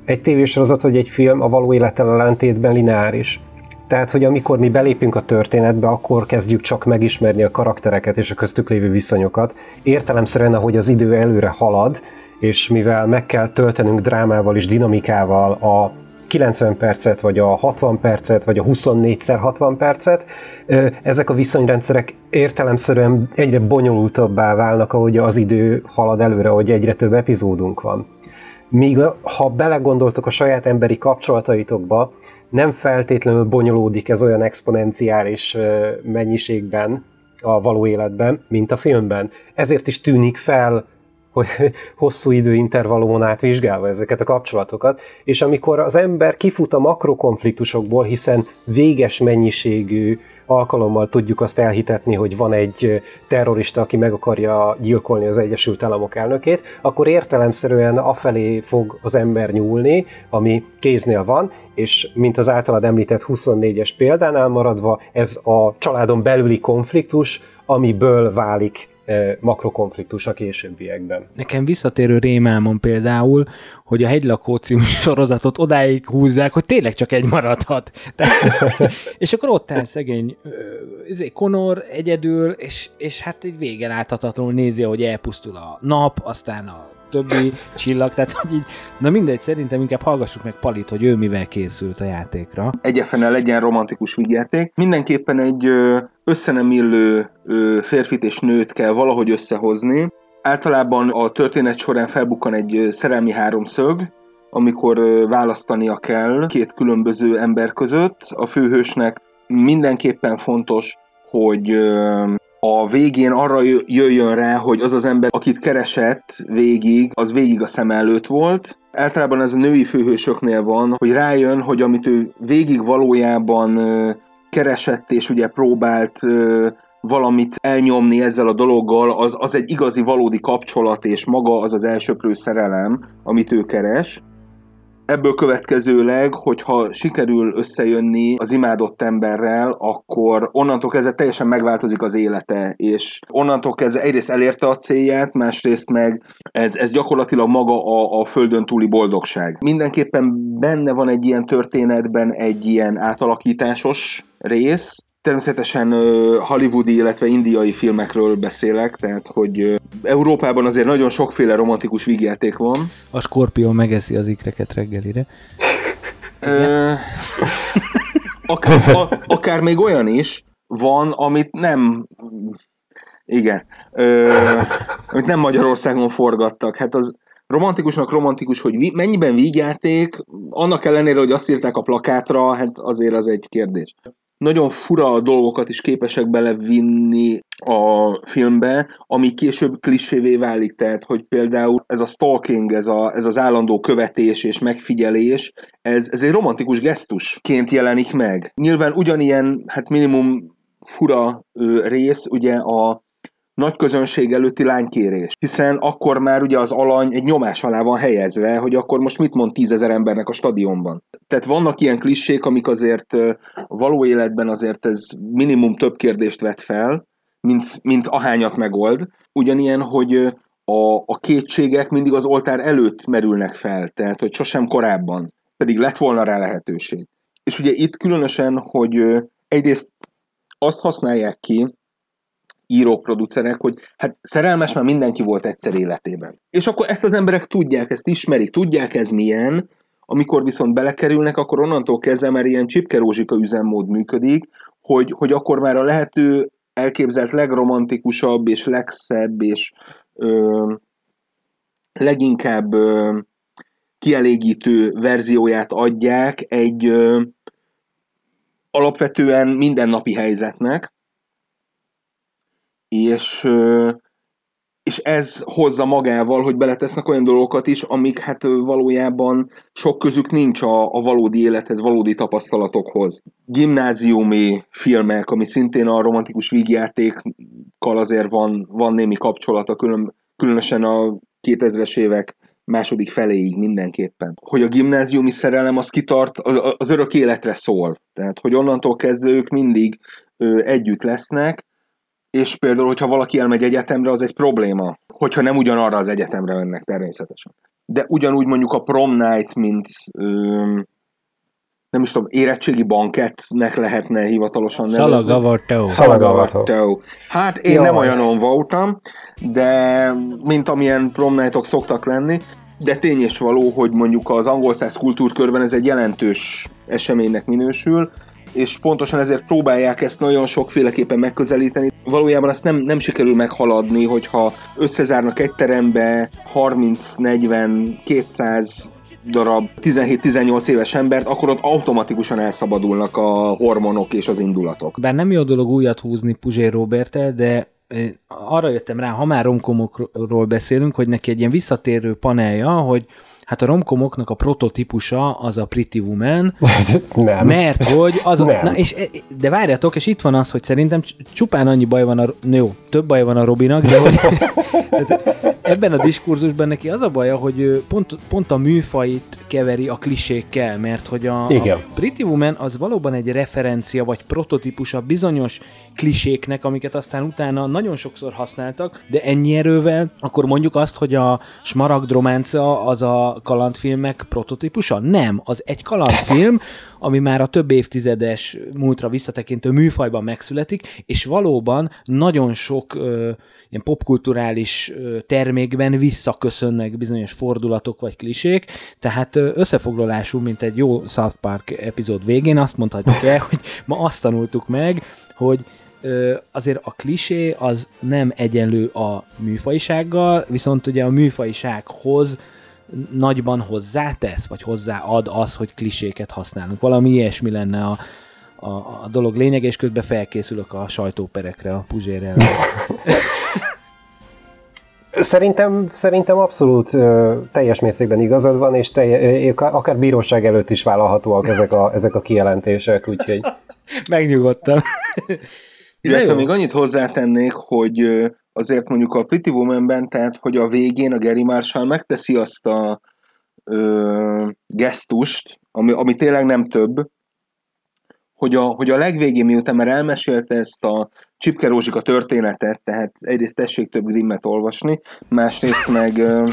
Speaker 3: egy tévésorozat vagy egy film a való élettel ellentétben lineáris. Tehát, hogy amikor mi belépünk a történetbe, akkor kezdjük csak megismerni a karaktereket és a köztük lévő viszonyokat. Értelemszerűen, ahogy az idő előre halad, és mivel meg kell töltenünk drámával és dinamikával a 90 percet, vagy a 60 percet, vagy a 24x60 percet, ezek a viszonyrendszerek értelemszerűen egyre bonyolultabbá válnak, ahogy az idő halad előre, hogy egyre több epizódunk van. Míg ha belegondoltok a saját emberi kapcsolataitokba, nem feltétlenül bonyolódik ez olyan exponenciális mennyiségben a való életben, mint a filmben. Ezért is tűnik fel hogy hosszú időintervallumon át vizsgálva ezeket a kapcsolatokat, és amikor az ember kifut a makrokonfliktusokból, hiszen véges mennyiségű alkalommal tudjuk azt elhitetni, hogy van egy terrorista, aki meg akarja gyilkolni az Egyesült Államok elnökét, akkor értelemszerűen afelé fog az ember nyúlni, ami kéznél van, és mint az általad említett 24-es példánál maradva, ez a családon belüli konfliktus, amiből válik makrokonfliktus a későbbiekben.
Speaker 2: Nekem visszatérő rémálmon például, hogy a Hegylakó című sorozatot odáig húzzák, hogy tényleg csak egy maradhat. Tehát, és akkor ott áll szegény izé, Conor egyedül, és, és hát egy vége láthatatlanul nézi, hogy elpusztul a nap, aztán a többi csillag, tehát hogy így, na mindegy, szerintem inkább hallgassuk meg Palit, hogy ő mivel készült a játékra.
Speaker 4: Egyefene legyen romantikus vígjáték. Mindenképpen egy össze nem illő férfit és nőt kell valahogy összehozni. Általában a történet során felbukkan egy szerelmi háromszög, amikor választania kell két különböző ember között. A főhősnek mindenképpen fontos, hogy a végén arra jöjjön rá, hogy az az ember, akit keresett végig, az végig a szem előtt volt. Általában ez a női főhősöknél van, hogy rájön, hogy amit ő végig valójában keresett és ugye próbált valamit elnyomni ezzel a dologgal, az, az egy igazi, valódi kapcsolat, és maga az az elsőprő szerelem, amit ő keres. Ebből következőleg, hogyha sikerül összejönni az imádott emberrel, akkor onnantól kezdve teljesen megváltozik az élete, és onnantól kezdve egyrészt elérte a célját, másrészt meg ez, ez gyakorlatilag maga a, a földön túli boldogság. Mindenképpen benne van egy ilyen történetben egy ilyen átalakításos rész, Természetesen hollywoodi, illetve indiai filmekről beszélek, tehát hogy Európában azért nagyon sokféle romantikus vígjáték van.
Speaker 2: A skorpió megeszi az ikreket reggelire.
Speaker 4: akár, a, akár még olyan is van, amit nem igen. Ö, amit nem Magyarországon forgattak. Hát az romantikusnak romantikus, hogy mennyiben vígjáték, annak ellenére, hogy azt írták a plakátra, hát azért az egy kérdés nagyon fura dolgokat is képesek belevinni a filmbe, ami később klisévé válik, tehát hogy például ez a stalking, ez, a, ez az állandó követés és megfigyelés, ez, ez egy romantikus gesztusként jelenik meg. Nyilván ugyanilyen, hát minimum fura ö, rész, ugye a nagy közönség előtti lánykérés. Hiszen akkor már ugye az alany egy nyomás alá van helyezve, hogy akkor most mit mond tízezer embernek a stadionban. Tehát vannak ilyen klissék, amik azért való életben azért ez minimum több kérdést vet fel, mint, mint ahányat megold. Ugyanilyen, hogy a, a kétségek mindig az oltár előtt merülnek fel, tehát hogy sosem korábban, pedig lett volna rá lehetőség. És ugye itt különösen, hogy egyrészt azt használják ki, írók, producerek, hogy hát szerelmes már mindenki volt egyszer életében. És akkor ezt az emberek tudják, ezt ismerik, tudják ez milyen, amikor viszont belekerülnek, akkor onnantól kezdve már ilyen csipkerózsika üzemmód működik, hogy, hogy akkor már a lehető elképzelt legromantikusabb és legszebb és ö, leginkább ö, kielégítő verzióját adják egy ö, alapvetően mindennapi helyzetnek, és, és ez hozza magával, hogy beletesznek olyan dolgokat is, amik hát valójában sok közük nincs a, a valódi élethez, valódi tapasztalatokhoz. Gimnáziumi filmek, ami szintén a romantikus vígjátékkal azért van, van némi kapcsolata, külön, különösen a 2000-es évek második feléig mindenképpen. Hogy a gimnáziumi szerelem az kitart, az, az örök életre szól. Tehát, hogy onnantól kezdve ők mindig ö, együtt lesznek, és például, hogyha valaki elmegy egyetemre, az egy probléma, hogyha nem ugyanarra az egyetemre mennek természetesen. De ugyanúgy mondjuk a prom night, mint öm, nem is tudom, érettségi banketnek lehetne hivatalosan nevezni.
Speaker 2: Szalagavartó.
Speaker 4: Szalagavartó. Hát én Jaj. nem olyanon voltam, de mint amilyen prom night-ok szoktak lenni, de tény és való, hogy mondjuk az angol száz kultúrkörben ez egy jelentős eseménynek minősül, és pontosan ezért próbálják ezt nagyon sokféleképpen megközelíteni. Valójában azt nem, nem sikerül meghaladni, hogyha összezárnak egy terembe 30-40-200 darab 17-18 éves embert, akkor ott automatikusan elszabadulnak a hormonok és az indulatok.
Speaker 2: Bár nem jó dolog újat húzni Puzsér Robertel, de arra jöttem rá, ha már romkomokról beszélünk, hogy neki egy ilyen visszatérő panelja, hogy Hát a romkomoknak a prototípusa az a Pretty Woman,
Speaker 3: nem.
Speaker 2: mert hogy az a,
Speaker 3: Nem.
Speaker 2: na, és, de várjatok, és itt van az, hogy szerintem cs- csupán annyi baj van a, no, jó, több baj van a Robinak, de hogy ebben a diskurzusban neki az a baja, hogy pont, pont a műfait keveri a klisékkel, mert hogy a,
Speaker 3: Igen.
Speaker 2: a Pretty Woman az valóban egy referencia, vagy prototípusa bizonyos kliséknek, amiket aztán utána nagyon sokszor használtak, de ennyi erővel, akkor mondjuk azt, hogy a Smaragd románca az a kalandfilmek prototípusa? Nem, az egy kalandfilm, ami már a több évtizedes múltra visszatekintő műfajban megszületik, és valóban nagyon sok ö, ilyen popkulturális ö, termékben visszaköszönnek bizonyos fordulatok vagy klisék, tehát ö, összefoglalásul, mint egy jó South Park epizód végén azt mondhatjuk el, hogy ma azt tanultuk meg, hogy azért a klisé az nem egyenlő a műfajisággal, viszont ugye a műfajisághoz nagyban hozzátesz, vagy hozzáad az, hogy kliséket használunk. Valami ilyesmi lenne a, a, a dolog lényeg, és közben felkészülök a sajtóperekre a Puzsérrel.
Speaker 3: Szerintem, szerintem abszolút ö, teljes mértékben igazad van, és telje, ö, akár bíróság előtt is vállalhatóak ezek a, ezek a kijelentések, úgyhogy
Speaker 2: Megnyugodtam.
Speaker 4: Illetve még annyit hozzátennék, hogy azért mondjuk a Pretty Woman-ben, tehát hogy a végén a Gary Marshall megteszi azt a ö, gesztust, ami, ami tényleg nem több, hogy a, hogy a legvégén, miután már elmesélte ezt a Csipke Rózsika történetet, tehát egyrészt tessék több Grimmet olvasni, másrészt meg ö,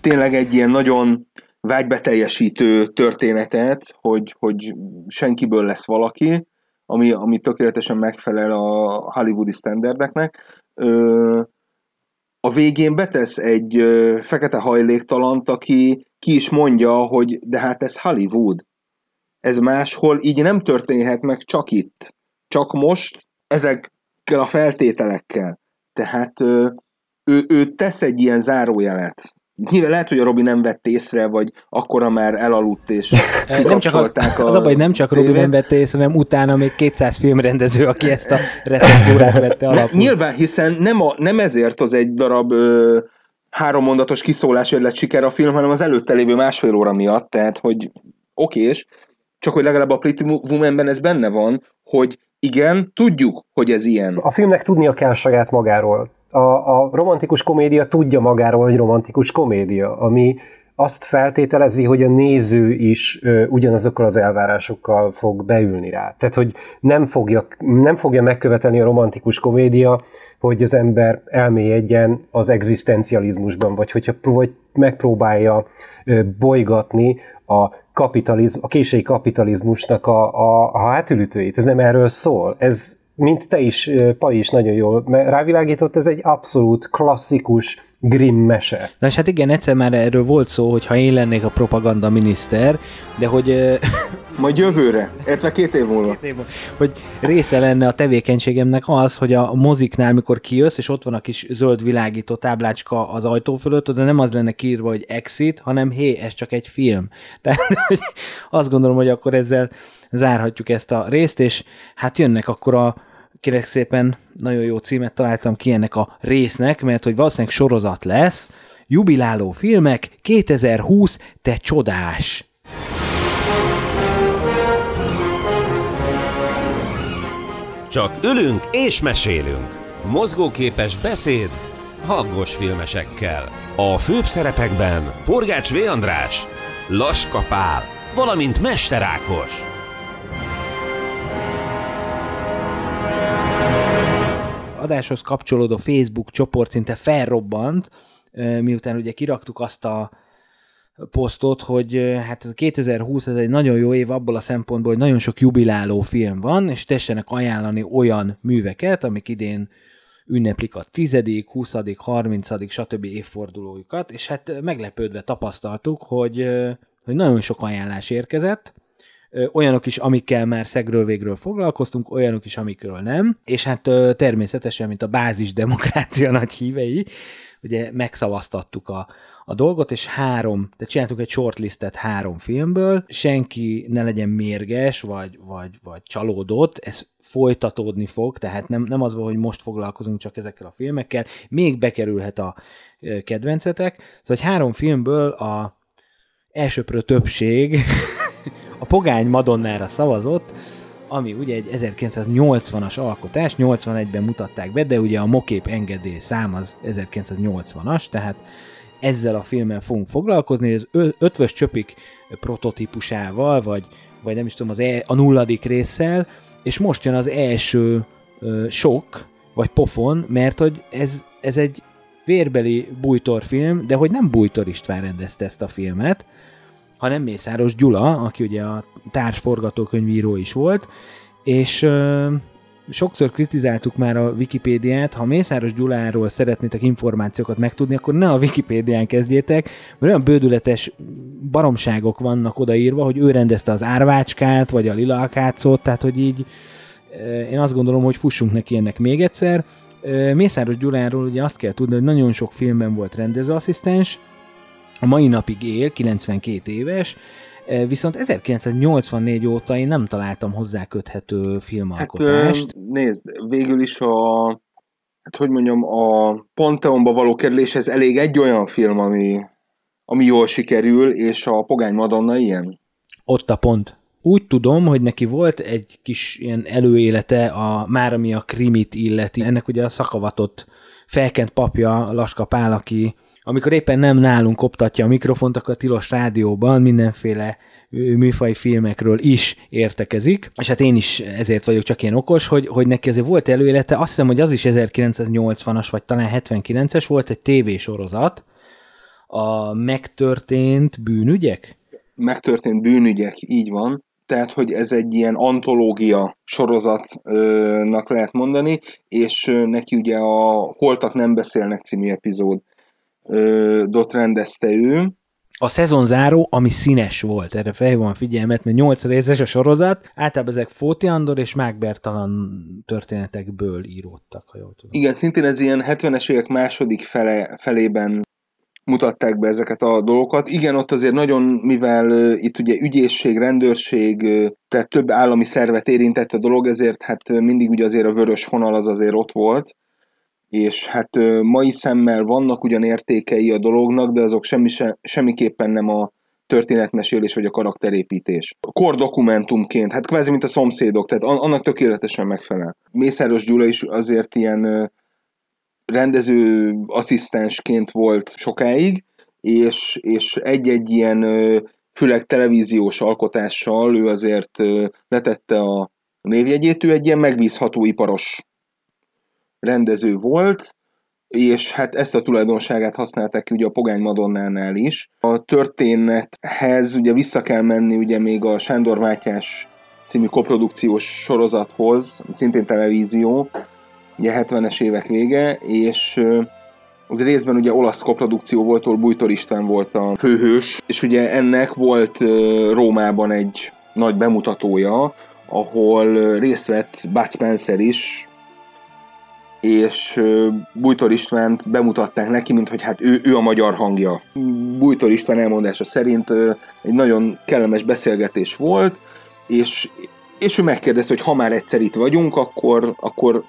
Speaker 4: tényleg egy ilyen nagyon vágybeteljesítő történetet, hogy, hogy senkiből lesz valaki, ami, ami tökéletesen megfelel a hollywoodi standardeknek. Ö, a végén betesz egy ö, fekete hajléktalant, aki ki is mondja, hogy de hát ez Hollywood. Ez máshol így nem történhet meg, csak itt. Csak most, ezekkel a feltételekkel. Tehát ö, ő, ő tesz egy ilyen zárójelet. Nyilván lehet, hogy a Robi nem vett észre, vagy akkora már elaludt, és
Speaker 2: nem csak a,
Speaker 4: kikapcsolták
Speaker 2: az a baj, nem csak Robi
Speaker 4: tévét.
Speaker 2: nem vette észre, hanem utána még 200 filmrendező, aki ezt a receptúrát vette alapul.
Speaker 4: nyilván, hiszen nem, a, nem ezért az egy darab ö, három mondatos kiszólásért lett siker a film, hanem az előtte lévő másfél óra miatt, tehát hogy okés, csak hogy legalább a Pretty Woman-ben ez benne van, hogy igen, tudjuk, hogy ez ilyen.
Speaker 3: a filmnek tudnia kell saját magáról. A, a romantikus komédia tudja magáról, hogy romantikus komédia, ami azt feltételezi, hogy a néző is ö, ugyanazokkal az elvárásokkal fog beülni rá. Tehát, hogy nem fogja, nem fogja megkövetelni a romantikus komédia, hogy az ember elmélyedjen az egzisztencializmusban, vagy hogyha vagy megpróbálja ö, bolygatni a kapitalizm, a késői kapitalizmusnak a, a, a hátülütőit. Ez nem erről szól. Ez, mint te is, Pali is nagyon jól rávilágított, ez egy abszolút klasszikus Grimm mese.
Speaker 2: Na és hát igen, egyszer már erről volt szó, hogy ha én lennék a propaganda miniszter, de hogy,
Speaker 4: Majd jövőre, illetve két év múlva.
Speaker 2: hogy része lenne a tevékenységemnek az, hogy a moziknál, mikor kijössz, és ott van a kis zöld világító táblácska az ajtó fölött, de nem az lenne kiírva, hogy exit, hanem hé, ez csak egy film. Tehát hogy azt gondolom, hogy akkor ezzel zárhatjuk ezt a részt, és hát jönnek akkor a kérek szépen, nagyon jó címet találtam ki ennek a résznek, mert hogy valószínűleg sorozat lesz, jubiláló filmek 2020, te csodás!
Speaker 1: Csak ülünk és mesélünk. Mozgóképes beszéd hangos filmesekkel. A főbb szerepekben Forgács V. András, Laska valamint Mester Ákos.
Speaker 2: Adáshoz kapcsolódó Facebook csoport szinte felrobbant, miután ugye kiraktuk azt a posztot, hogy hát ez a 2020 ez egy nagyon jó év abból a szempontból, hogy nagyon sok jubiláló film van, és tessenek ajánlani olyan műveket, amik idén ünneplik a 10., 20., 30., stb. évfordulójukat, és hát meglepődve tapasztaltuk, hogy, hogy nagyon sok ajánlás érkezett, olyanok is, amikkel már szegről végről foglalkoztunk, olyanok is, amikről nem, és hát természetesen, mint a bázis demokrácia nagy hívei, ugye megszavaztattuk a, a dolgot, és három, de csináltuk egy shortlistet három filmből, senki ne legyen mérges, vagy, vagy, vagy csalódott, ez folytatódni fog, tehát nem, nem az van, hogy most foglalkozunk csak ezekkel a filmekkel, még bekerülhet a kedvencetek. Szóval, hogy három filmből a elsőprő többség a Pogány Madonnára szavazott, ami ugye egy 1980-as alkotás, 81-ben mutatták be, de ugye a mokép engedély szám az 1980-as, tehát ezzel a filmmel fogunk foglalkozni, az ötvös csöpik prototípusával, vagy, vagy nem is tudom, az e, a nulladik résszel, és most jön az első ö, sok, vagy pofon, mert hogy ez, ez egy vérbeli bújtorfilm, de hogy nem Bújtor István rendezte ezt a filmet, hanem Mészáros Gyula, aki ugye a társforgatókönyvíró is volt, és sokszor kritizáltuk már a Wikipédiát, ha Mészáros Gyuláról szeretnétek információkat megtudni, akkor ne a Wikipédián kezdjétek, mert olyan bődületes baromságok vannak odaírva, hogy ő rendezte az árvácskát, vagy a lilaakácot, tehát hogy így én azt gondolom, hogy fussunk neki ennek még egyszer. Mészáros Gyuláról ugye azt kell tudni, hogy nagyon sok filmben volt rendezőasszisztens, a mai napig él, 92 éves, e, Viszont 1984 óta én nem találtam hozzá köthető filmalkotást. Hát,
Speaker 4: nézd, végül is a, hát hogy mondjam, a Pantheonba való kerülés, ez elég egy olyan film, ami, ami jól sikerül, és a Pogány Madonna ilyen.
Speaker 2: Ott a pont. Úgy tudom, hogy neki volt egy kis ilyen előélete, a, már ami a krimit illeti. Ennek ugye a szakavatott felkent papja Laska Pál, aki amikor éppen nem nálunk koptatja a mikrofont, akkor a Tilos Rádióban mindenféle műfaj filmekről is értekezik, és hát én is ezért vagyok csak ilyen okos, hogy, hogy neki azért volt előélete, azt hiszem, hogy az is 1980-as, vagy talán 79-es volt egy tévésorozat, a megtörtént bűnügyek?
Speaker 4: Megtörtént bűnügyek, így van. Tehát, hogy ez egy ilyen antológia sorozatnak lehet mondani, és neki ugye a Holtak nem beszélnek című epizód dot rendezte ő.
Speaker 2: A szezon záró, ami színes volt, erre felhívom a figyelmet, mert 8 részes a sorozat, általában ezek Fóti Andor és Mágbertalan történetekből íródtak, ha jól tudom.
Speaker 4: Igen, szintén ez ilyen 70-es évek második fele, felében mutatták be ezeket a dolgokat. Igen, ott azért nagyon, mivel uh, itt ugye ügyészség, rendőrség, uh, tehát több állami szervet érintett a dolog, ezért hát mindig ugye azért a vörös honal az azért ott volt és hát mai szemmel vannak ugyan értékei a dolognak, de azok semmi, se, semmiképpen nem a történetmesélés vagy a karakterépítés. Kordokumentumként, hát kvázi mint a szomszédok, tehát annak tökéletesen megfelel. Mészáros Gyula is azért ilyen rendező asszisztensként volt sokáig, és, és egy-egy ilyen főleg televíziós alkotással ő azért letette a névjegyét, ő egy ilyen megbízható iparos rendező volt, és hát ezt a tulajdonságát használták ki ugye a Pogány Madonnánál is. A történethez ugye vissza kell menni ugye még a Sándor Mátyás című koprodukciós sorozathoz, szintén televízió, ugye 70-es évek vége, és az részben ugye olasz koprodukció volt, ahol Bújtor István volt a főhős, és ugye ennek volt Rómában egy nagy bemutatója, ahol részt vett Bud Spencer is, és Bújtor Istvánt bemutatták neki, mint hogy hát ő, ő a magyar hangja. Bújtor István elmondása szerint egy nagyon kellemes beszélgetés volt, és, és ő megkérdezte, hogy ha már egyszer itt vagyunk, akkor, akkor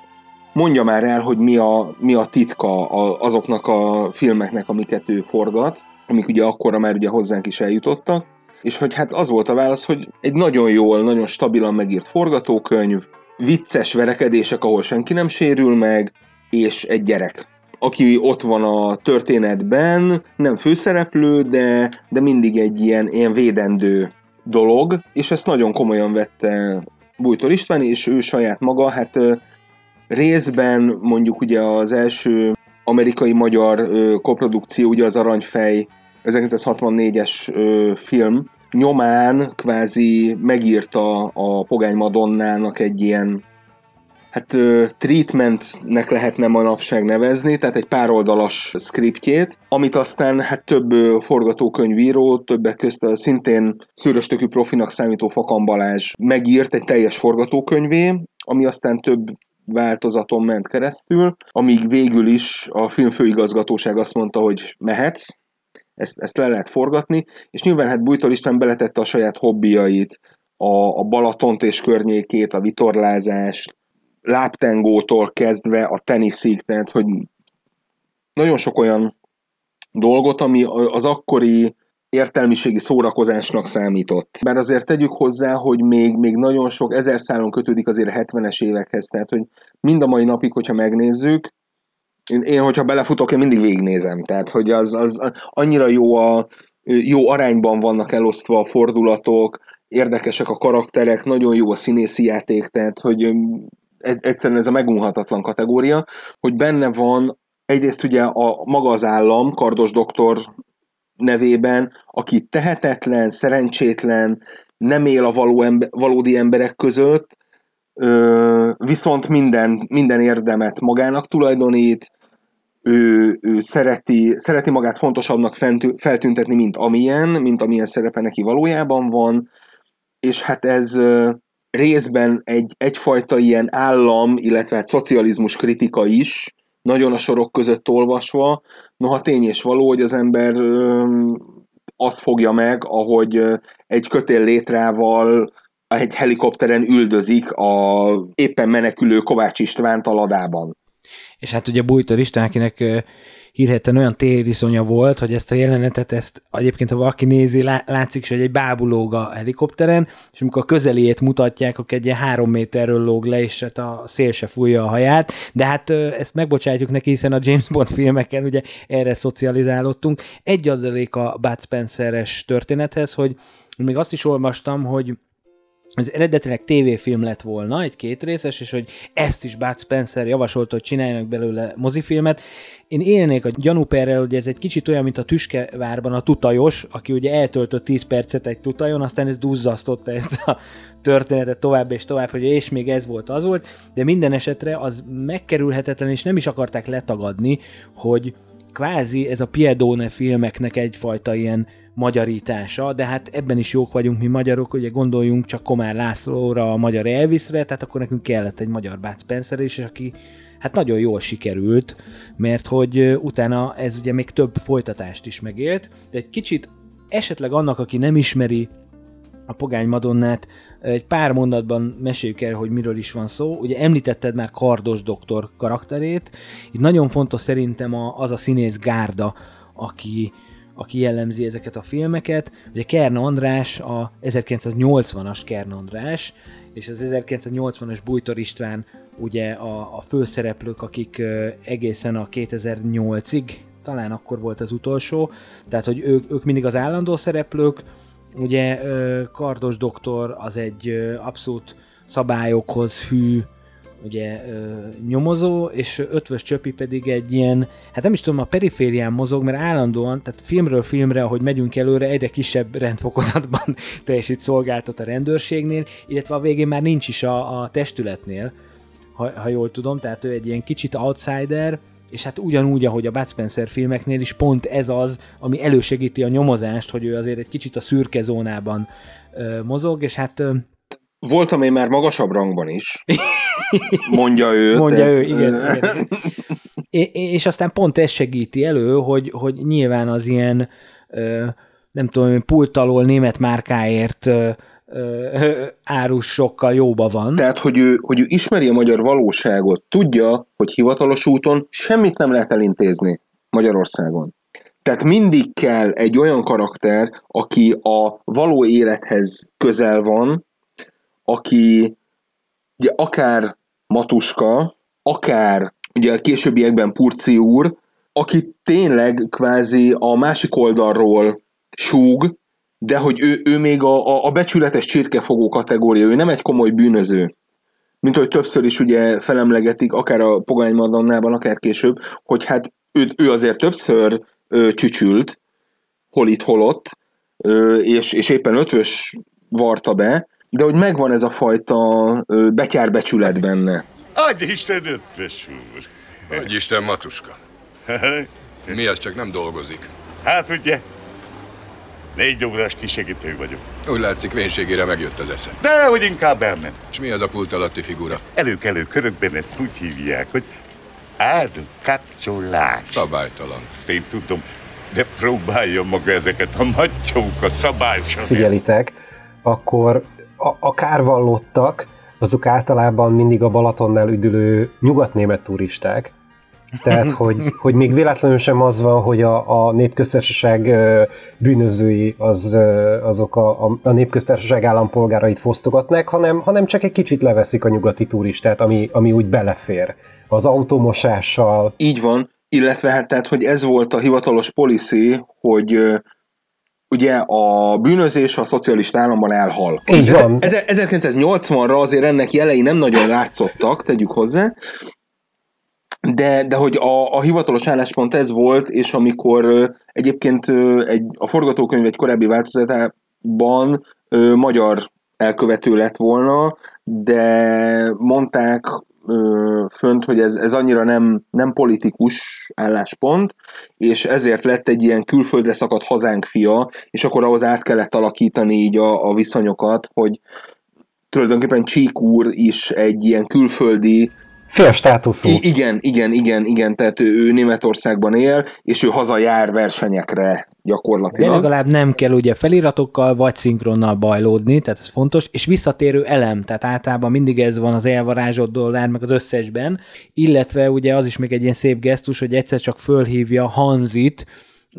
Speaker 4: mondja már el, hogy mi a, mi a titka azoknak a filmeknek, amiket ő forgat, amik ugye akkora már ugye hozzánk is eljutottak, és hogy hát az volt a válasz, hogy egy nagyon jól, nagyon stabilan megírt forgatókönyv, vicces verekedések, ahol senki nem sérül meg, és egy gyerek aki ott van a történetben, nem főszereplő, de, de mindig egy ilyen, ilyen védendő dolog, és ezt nagyon komolyan vette Bújtor István, és ő saját maga, hát részben mondjuk ugye az első amerikai-magyar koprodukció, ugye az Aranyfej 1964-es film, nyomán kvázi megírta a Pogány Madonnának egy ilyen hát treatmentnek lehetne manapság nevezni, tehát egy pároldalas skriptjét, amit aztán hát több forgatókönyvíró, többek közt a szintén szőröstökű profinak számító Fakan Balázs megírt egy teljes forgatókönyvé, ami aztán több változaton ment keresztül, amíg végül is a filmfőigazgatóság azt mondta, hogy mehetsz, ezt, ezt le lehet forgatni, és nyilván hát Bújtor István beletette a saját hobbiait, a, a Balatont és környékét, a vitorlázást, láptengótól kezdve a teniszig, tehát hogy nagyon sok olyan dolgot, ami az akkori értelmiségi szórakozásnak számított. Bár azért tegyük hozzá, hogy még, még nagyon sok ezer szálon kötődik azért a 70-es évekhez, tehát hogy mind a mai napig, hogyha megnézzük, én, én hogyha belefutok, én mindig végignézem, tehát hogy az, az annyira jó a jó arányban vannak elosztva a fordulatok, érdekesek a karakterek, nagyon jó a színészi játék, tehát hogy egyszerűen ez a megunhatatlan kategória, hogy benne van egyrészt ugye a maga az állam, Kardos doktor nevében, aki tehetetlen, szerencsétlen, nem él a való ember, valódi emberek között, viszont minden, minden érdemet magának tulajdonít, ő, ő szereti, szereti magát fontosabbnak feltüntetni, mint amilyen, mint amilyen szerepe neki valójában van, és hát ez részben egy, egyfajta ilyen állam, illetve hát szocializmus kritika is, nagyon a sorok között olvasva, noha tény és való, hogy az ember azt fogja meg, ahogy egy kötél létrával egy helikopteren üldözik a éppen menekülő Kovács István taladában.
Speaker 2: És hát ugye Bújtor István, akinek hírheten olyan tériszonya volt, hogy ezt a jelenetet, ezt egyébként, ha valaki nézi, látszik hogy egy bábulóg a helikopteren, és amikor a közeliét mutatják, akkor egy ilyen három méterről lóg le, és hát a szél se fújja a haját, de hát ezt megbocsátjuk neki, hiszen a James Bond filmeken ugye erre szocializálódtunk. Egy adalék a Bud Spencer-es történethez, hogy még azt is olvastam, hogy ez eredetileg tévéfilm lett volna, egy kétrészes, és hogy ezt is Bud Spencer javasolta, hogy csináljanak belőle mozifilmet. Én élnék a gyanúperrel, hogy ez egy kicsit olyan, mint a Tüskevárban a tutajos, aki ugye eltöltött 10 percet egy tutajon, aztán ez duzzasztotta ezt a történetet tovább és tovább, hogy és még ez volt, az volt, de minden esetre az megkerülhetetlen, és nem is akarták letagadni, hogy kvázi ez a Piedone filmeknek egyfajta ilyen magyarítása, de hát ebben is jók vagyunk mi magyarok, ugye gondoljunk csak Komár Lászlóra, a magyar Elvisre, tehát akkor nekünk kellett egy magyar Bud Spencer is, és aki hát nagyon jól sikerült, mert hogy utána ez ugye még több folytatást is megélt, de egy kicsit esetleg annak, aki nem ismeri a Pogány Madonnát, egy pár mondatban meséljük el, hogy miről is van szó. Ugye említetted már Kardos doktor karakterét. Itt nagyon fontos szerintem az a színész Gárda, aki, aki jellemzi ezeket a filmeket. Ugye Kern András, a 1980-as Kern András, és az 1980-as Bújtor István ugye a, a főszereplők, akik egészen a 2008-ig, talán akkor volt az utolsó, tehát hogy ők, ők mindig az állandó szereplők, ugye Kardos doktor az egy abszolút szabályokhoz hű ugye ö, nyomozó, és Ötvös Csöpi pedig egy ilyen, hát nem is tudom, a periférián mozog, mert állandóan, tehát filmről filmre, ahogy megyünk előre, egyre kisebb rendfokozatban teljesít szolgáltat a rendőrségnél, illetve a végén már nincs is a, a testületnél, ha, ha jól tudom, tehát ő egy ilyen kicsit outsider, és hát ugyanúgy, ahogy a Bud Spencer filmeknél is pont ez az, ami elősegíti a nyomozást, hogy ő azért egy kicsit a szürke zónában ö, mozog, és hát ö,
Speaker 4: Voltam én már magasabb rangban is, mondja ő.
Speaker 2: Mondja tehát, ő, igen. igen. és aztán pont ez segíti elő, hogy, hogy nyilván az ilyen, nem tudom, pult alól német márkáért árus sokkal jóba van.
Speaker 4: Tehát, hogy ő, hogy ő ismeri a magyar valóságot, tudja, hogy hivatalos úton semmit nem lehet elintézni Magyarországon. Tehát mindig kell egy olyan karakter, aki a való élethez közel van, aki ugye akár Matuska, akár ugye a későbbiekben Purci úr, aki tényleg kvázi a másik oldalról súg, de hogy ő, ő még a, a, a becsületes csirkefogó kategória, ő nem egy komoly bűnöző. Mint hogy többször is ugye felemlegetik, akár a Pogány Madonnában, akár később, hogy hát ő, ő azért többször ö, csücsült, hol itt, hol ott, ö, és, és éppen ötvös varta be, de hogy megvan ez a fajta betyárbecsület benne.
Speaker 6: Adj Isten ötvös úr!
Speaker 7: Adj Isten matuska! Mi az csak nem dolgozik?
Speaker 6: Hát ugye, Négy órás kisegítő vagyok.
Speaker 7: Úgy látszik, vénségére megjött az esze.
Speaker 6: De hogy inkább elment.
Speaker 7: És mi az a pult alatti figura?
Speaker 6: Előkelő körökben ezt úgy hívják, hogy árukapcsolás.
Speaker 7: Szabálytalan.
Speaker 6: Ezt én tudom, de próbálja maga ezeket a macsókat szabályosan.
Speaker 3: figyelitek, akkor a, a kárvallottak, azok általában mindig a Balatonnál üdülő nyugatnémet turisták. Tehát, hogy, hogy még véletlenül sem az van, hogy a, a népköztársaság bűnözői az, azok a, a, a népköztársaság állampolgárait fosztogatnak, hanem, hanem csak egy kicsit leveszik a nyugati turistát, ami, ami úgy belefér. Az automosással,
Speaker 4: Így van, illetve hát tehát, hogy ez volt a hivatalos policy, hogy ö, ugye a bűnözés a szocialista államban elhal.
Speaker 3: Így van.
Speaker 4: Ezer- 1980-ra azért ennek jelei nem nagyon látszottak, tegyük hozzá, de, de hogy a, a hivatalos álláspont ez volt, és amikor egyébként egy, a forgatókönyv egy korábbi változatában magyar elkövető lett volna, de mondták ö, fönt, hogy ez, ez annyira nem, nem politikus álláspont, és ezért lett egy ilyen külföldre szakadt hazánk fia, és akkor ahhoz át kellett alakítani így a, a viszonyokat, hogy tulajdonképpen Csík úr is egy ilyen külföldi
Speaker 3: fél státuszú.
Speaker 4: I- igen, igen, igen, igen, tehát ő, ő Németországban él, és ő hazajár versenyekre
Speaker 2: De
Speaker 4: gyakorlatilag.
Speaker 2: legalább nem kell ugye feliratokkal vagy szinkronnal bajlódni, tehát ez fontos, és visszatérő elem, tehát általában mindig ez van az elvarázsolt dollár, meg az összesben, illetve ugye az is még egy ilyen szép gesztus, hogy egyszer csak fölhívja Hanzit,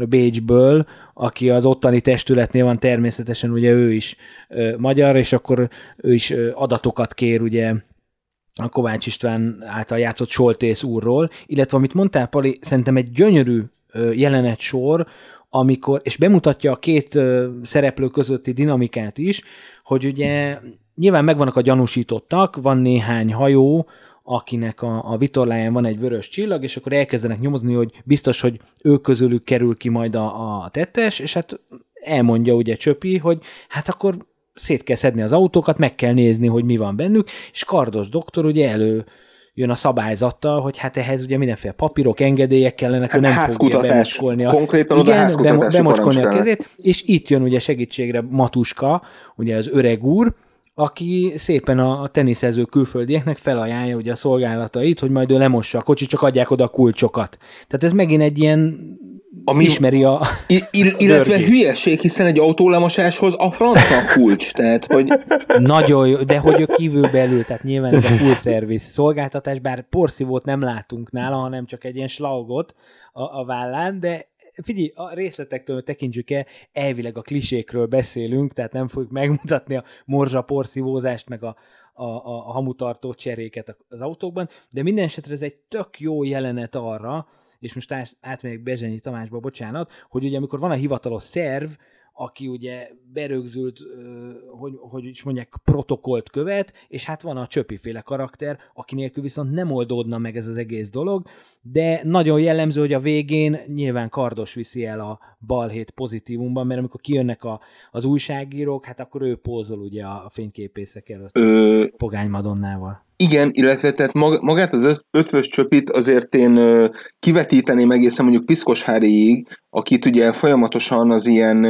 Speaker 2: Bécsből, aki az ottani testületnél van, természetesen ugye ő is ö, magyar, és akkor ő is ö, adatokat kér ugye a Kovács István által játszott Soltész úrról, illetve amit mondtál, Pali, szerintem egy gyönyörű jelenet sor, amikor, és bemutatja a két szereplő közötti dinamikát is, hogy ugye nyilván megvannak a gyanúsítottak, van néhány hajó, akinek a, a vitorláján van egy vörös csillag, és akkor elkezdenek nyomozni, hogy biztos, hogy ők közülük kerül ki majd a, a tettes, és hát elmondja ugye Csöpi, hogy hát akkor szét kell szedni az autókat, meg kell nézni, hogy mi van bennük, és Kardos doktor ugye elő jön a szabályzattal, hogy hát ehhez ugye mindenféle papírok, engedélyek kellenek,
Speaker 4: Hát
Speaker 2: ő nem fogja bemocskolni a,
Speaker 4: Konkrétan oda
Speaker 2: igen, bemo- bemocskolni a kezét, és itt jön ugye segítségre Matuska, ugye az öreg úr, aki szépen a a teniszező külföldieknek felajánlja ugye a szolgálatait, hogy majd ő lemossa a kocsit, csak adják oda a kulcsokat. Tehát ez megint egy ilyen
Speaker 4: Ami-
Speaker 2: ismeri a...
Speaker 4: Ill- illetve
Speaker 2: Dörgés.
Speaker 4: hülyeség, hiszen egy autólemosáshoz a francia a kulcs, tehát hogy
Speaker 2: Nagyon jó, de hogy ő kívül belül, tehát nyilván ez a full service szolgáltatás, bár porszívót nem látunk nála, hanem csak egy ilyen slaugot a, a vállán, de figyelj, a részletektől tekintsük el, elvileg a klisékről beszélünk, tehát nem fogjuk megmutatni a morzsa porszívózást, meg a, a, a, a hamutartó cseréket az autókban, de minden esetre ez egy tök jó jelenet arra, és most át, átmegyek Bezsenyi Tamásba, bocsánat, hogy ugye amikor van a hivatalos szerv, aki ugye berögzült, hogy, hogy is mondják, protokollt követ, és hát van a csöpiféle karakter, aki nélkül viszont nem oldódna meg ez az egész dolog, de nagyon jellemző, hogy a végén nyilván Kardos viszi el a balhét pozitívumban, mert amikor kijönnek a, az újságírók, hát akkor ő pózol ugye a fényképészek előtt
Speaker 4: ö,
Speaker 2: Pogány Madonnával.
Speaker 4: Igen, illetve tehát mag- magát az öt- ötvös csöpit azért én kivetíteném egészen mondjuk Piszkos Háriig, akit ugye folyamatosan az ilyen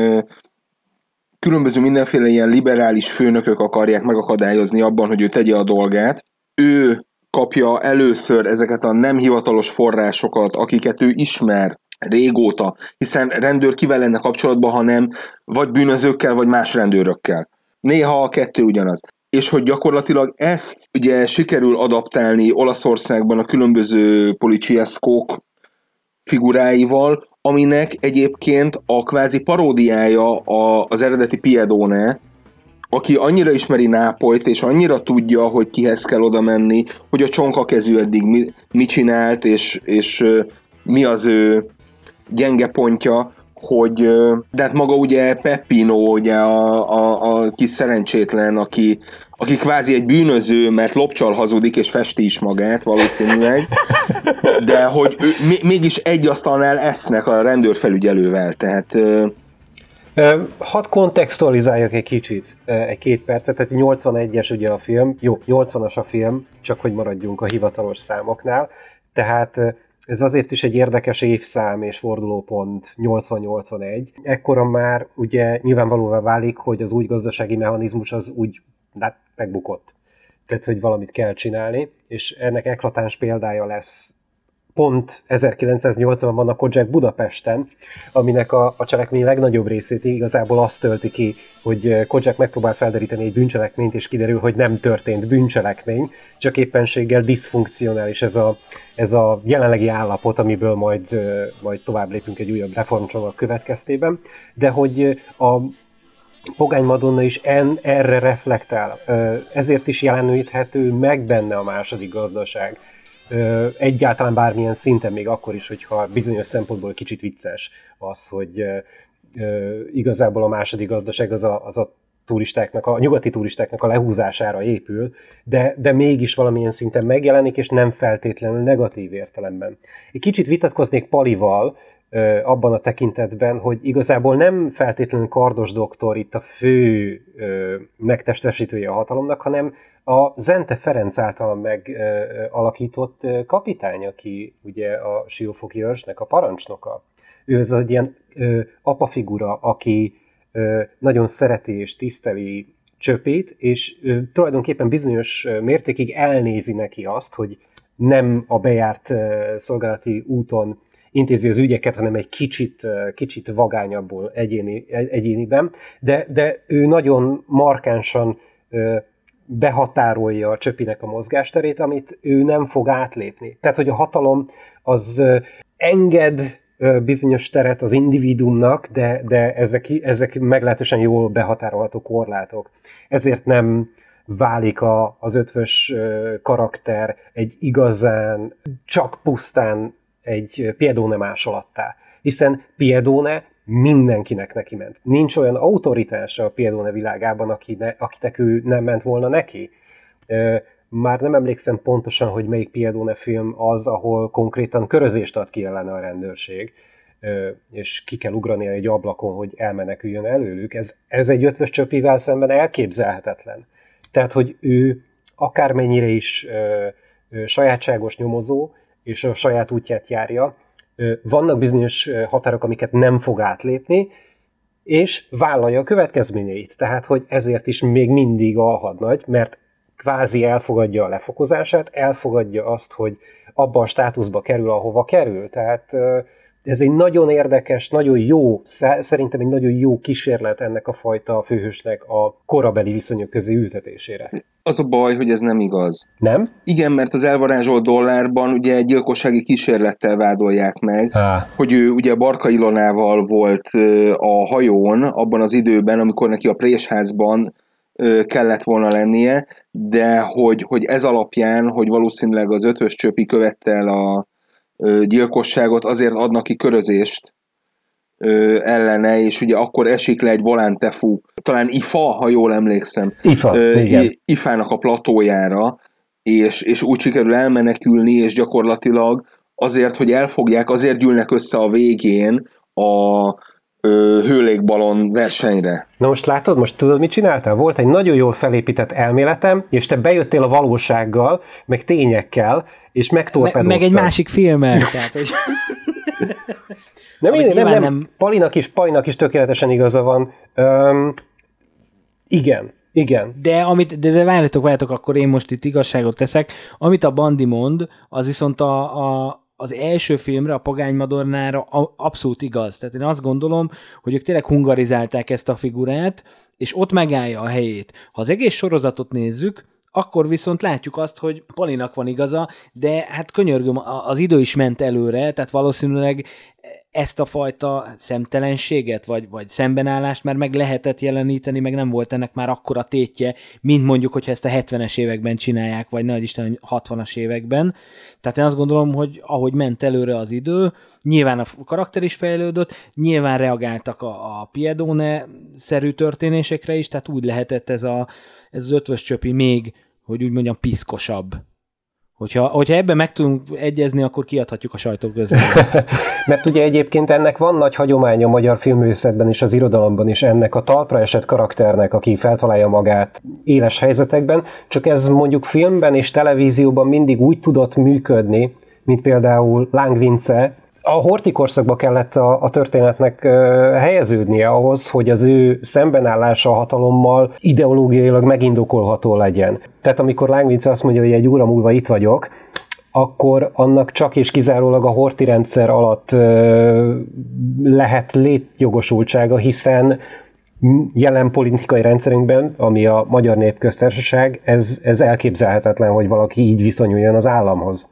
Speaker 4: különböző mindenféle ilyen liberális főnökök akarják megakadályozni abban, hogy ő tegye a dolgát. Ő kapja először ezeket a nem hivatalos forrásokat, akiket ő ismer régóta, hiszen rendőr kivel lenne kapcsolatban, hanem vagy bűnözőkkel, vagy más rendőrökkel. Néha a kettő ugyanaz. És hogy gyakorlatilag ezt ugye sikerül adaptálni Olaszországban a különböző policiaszkók figuráival, aminek egyébként a kvázi paródiája a, az eredeti Piedone, aki annyira ismeri Nápolyt, és annyira tudja, hogy kihez kell oda menni, hogy a csonka kezű eddig mi, mit csinált, és, és mi az ő gyenge pontja, hogy, de hát maga ugye Peppino, ugye a, a, a kis szerencsétlen, aki, aki kvázi egy bűnöző, mert lopcsal hazudik, és festi is magát valószínűleg, de hogy ő, mi- mégis egy asztalnál esznek a rendőrfelügyelővel, tehát
Speaker 3: Hadd kontextualizáljak egy kicsit, egy két percet, tehát 81-es ugye a film, jó, 80-as a film, csak hogy maradjunk a hivatalos számoknál, tehát ez azért is egy érdekes évszám és fordulópont 80-81. Ekkora már ugye nyilvánvalóvá válik, hogy az új gazdasági mechanizmus az úgy hát, megbukott. Tehát, hogy valamit kell csinálni, és ennek eklatáns példája lesz pont 1980-ban a Kojak Budapesten, aminek a, a cselekmény legnagyobb részét igazából azt tölti ki, hogy Kojak megpróbál felderíteni egy bűncselekményt, és kiderül, hogy nem történt bűncselekmény, csak éppenséggel diszfunkcionális ez a, ez a jelenlegi állapot, amiből majd, majd tovább lépünk egy újabb reformcsomag következtében, de hogy a Pogány Madonna is en, erre reflektál, ezért is jeleníthető meg benne a második gazdaság egyáltalán bármilyen szinten, még akkor is, hogyha bizonyos szempontból kicsit vicces az, hogy igazából a második gazdaság az a, az a turistáknak, a nyugati turistáknak a lehúzására épül, de, de mégis valamilyen szinten megjelenik, és nem feltétlenül negatív értelemben. Egy kicsit vitatkoznék Palival, abban a tekintetben, hogy igazából nem feltétlenül Kardos doktor itt a fő megtestesítője a hatalomnak, hanem a Zente Ferenc által megalakított kapitány, aki ugye a Siófoki őrsnek a parancsnoka. Ő az egy ilyen apafigura, aki nagyon szereti és tiszteli Csöpét, és tulajdonképpen bizonyos mértékig elnézi neki azt, hogy nem a bejárt szolgálati úton intézi az ügyeket, hanem egy kicsit, kicsit vagányabbul egyéni, egyéniben, de, de ő nagyon markánsan behatárolja a csöpinek a mozgásterét, amit ő nem fog átlépni. Tehát, hogy a hatalom az enged bizonyos teret az individuumnak, de, de ezek, ezek meglehetősen jól behatárolható korlátok. Ezért nem válik a, az ötvös karakter egy igazán, csak pusztán egy Piedone másolattá. Hiszen Piedone mindenkinek neki ment. Nincs olyan autoritása a Piedone világában, akine, akinek ő nem ment volna neki. Már nem emlékszem pontosan, hogy melyik Piedone film az, ahol konkrétan körözést ad ki ellene a rendőrség, és ki kell ugrani egy ablakon, hogy elmeneküljön előlük. Ez, ez egy ötvös csöpivel szemben elképzelhetetlen. Tehát, hogy ő akármennyire is sajátságos nyomozó, és a saját útját járja, vannak bizonyos határok, amiket nem fog átlépni, és vállalja a következményeit. Tehát, hogy ezért is még mindig a hadnagy, mert kvázi elfogadja a lefokozását, elfogadja azt, hogy abban a státuszba kerül, ahova kerül. Tehát ez egy nagyon érdekes, nagyon jó, szerintem egy nagyon jó kísérlet ennek a fajta főhősnek a korabeli viszonyok közé ültetésére.
Speaker 4: Az a baj, hogy ez nem igaz.
Speaker 3: Nem?
Speaker 4: Igen, mert az elvarázsolt dollárban ugye egy gyilkossági kísérlettel vádolják meg, Há. hogy ő ugye Barka Ilonával volt a hajón abban az időben, amikor neki a présházban kellett volna lennie, de hogy, hogy ez alapján, hogy valószínűleg az ötös csöpi követte el a gyilkosságot, azért adnak ki körözést ellene, és ugye akkor esik le egy volántefu, talán Ifa, ha jól emlékszem,
Speaker 3: Ifa,
Speaker 4: Ifának a platójára, és, és úgy sikerül elmenekülni, és gyakorlatilag azért, hogy elfogják, azért gyűlnek össze a végén a ö, hőlékbalon versenyre.
Speaker 3: Na most látod, most tudod, mit csináltál? Volt egy nagyon jól felépített elméletem, és te bejöttél a valósággal, meg tényekkel, és megtorpedóztad.
Speaker 2: Me- meg egy másik filmmel. tehát, hogy...
Speaker 3: nem, én, nem, nem, nem, Palinak is, Palinak is tökéletesen igaza van. Um, igen, igen.
Speaker 2: De, amit, de várjatok, várjatok, akkor én most itt igazságot teszek. Amit a Bandi mond, az viszont a, a, az első filmre, a Pagány Madornára abszolút igaz. Tehát én azt gondolom, hogy ők tényleg hungarizálták ezt a figurát, és ott megállja a helyét. Ha az egész sorozatot nézzük, akkor viszont látjuk azt, hogy Palinak van igaza, de hát könyörgöm, az idő is ment előre, tehát valószínűleg ezt a fajta szemtelenséget, vagy, vagy szembenállást már meg lehetett jeleníteni, meg nem volt ennek már akkora tétje, mint mondjuk, hogyha ezt a 70-es években csinálják, vagy nagy Isten 60-as években. Tehát én azt gondolom, hogy ahogy ment előre az idő, nyilván a karakter is fejlődött, nyilván reagáltak a, a Piedone-szerű történésekre is, tehát úgy lehetett ez, a, ez az ötvös csöpi még, hogy úgy mondjam, piszkosabb Hogyha, hogyha ebben meg tudunk egyezni, akkor kiadhatjuk a sajtó.
Speaker 3: Mert ugye egyébként ennek van nagy hagyománya a magyar filmőszetben és az irodalomban is ennek a talpra esett karakternek, aki feltalálja magát éles helyzetekben, csak ez mondjuk filmben és televízióban mindig úgy tudott működni, mint például Láng Vince, a hortikorszakba kellett a, a történetnek helyeződnie ahhoz, hogy az ő szembenállása a hatalommal ideológiailag megindokolható legyen. Tehát amikor Láng Vince azt mondja, hogy egy óra múlva itt vagyok, akkor annak csak és kizárólag a horti rendszer alatt lehet létjogosultsága, hiszen jelen politikai rendszerünkben, ami a Magyar Népköztársaság, ez, ez elképzelhetetlen, hogy valaki így viszonyuljon az államhoz.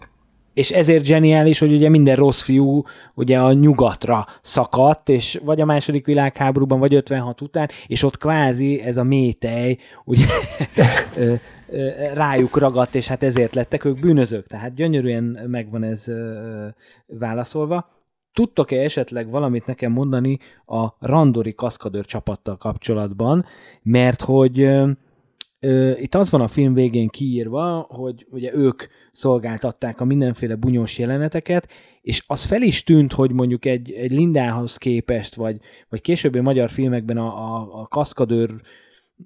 Speaker 2: És ezért zseniális, hogy ugye minden rossz fiú ugye a nyugatra szakadt, és vagy a második világháborúban, vagy 56 után, és ott kvázi ez a métej ugye rájuk ragadt, és hát ezért lettek ők bűnözők. Tehát gyönyörűen megvan ez válaszolva. Tudtok-e esetleg valamit nekem mondani a randori kaszkadőr csapattal kapcsolatban, mert hogy itt az van a film végén kiírva, hogy ugye ők szolgáltatták a mindenféle bunyós jeleneteket, és az fel is tűnt, hogy mondjuk egy, egy Lindához képest, vagy, vagy későbbi magyar filmekben a, a, a kaszkadőr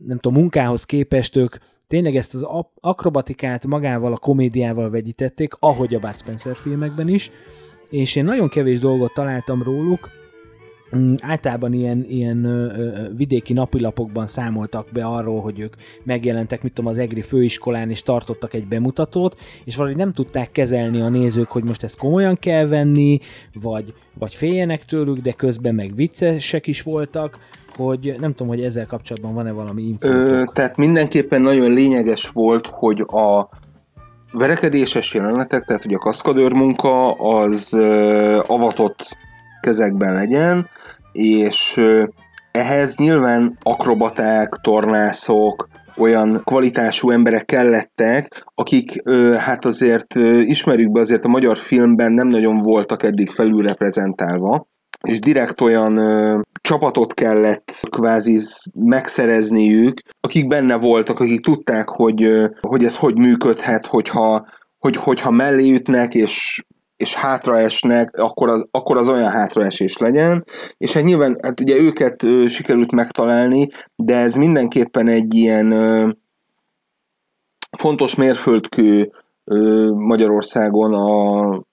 Speaker 2: nem tudom, munkához képest ők tényleg ezt az akrobatikát magával, a komédiával vegyítették, ahogy a Bud Spencer filmekben is, és én nagyon kevés dolgot találtam róluk, általában ilyen, ilyen ö, ö, vidéki napilapokban számoltak be arról, hogy ők megjelentek, mit tudom, az EGRI főiskolán, és tartottak egy bemutatót, és valahogy nem tudták kezelni a nézők, hogy most ezt komolyan kell venni, vagy, vagy féljenek tőlük, de közben meg viccesek is voltak, hogy nem tudom, hogy ezzel kapcsolatban van-e valami info.
Speaker 4: Tehát mindenképpen nagyon lényeges volt, hogy a verekedéses jelenetek, tehát hogy a kaszkadőr munka az avatott kezekben legyen, és ehhez nyilván akrobaták, tornászok, olyan kvalitású emberek kellettek, akik hát azért ismerjük be, azért a magyar filmben nem nagyon voltak eddig felülreprezentálva, és direkt olyan ö, csapatot kellett kvázi megszerezniük, akik benne voltak, akik tudták, hogy, ö, hogy ez hogy működhet, hogyha, hogy, hogyha mellé ütnek, és és hátraesnek, akkor az, akkor az olyan hátraesés legyen, és hát nyilván hát ugye őket ö, sikerült megtalálni, de ez mindenképpen egy ilyen ö, fontos mérföldkő ö, Magyarországon a,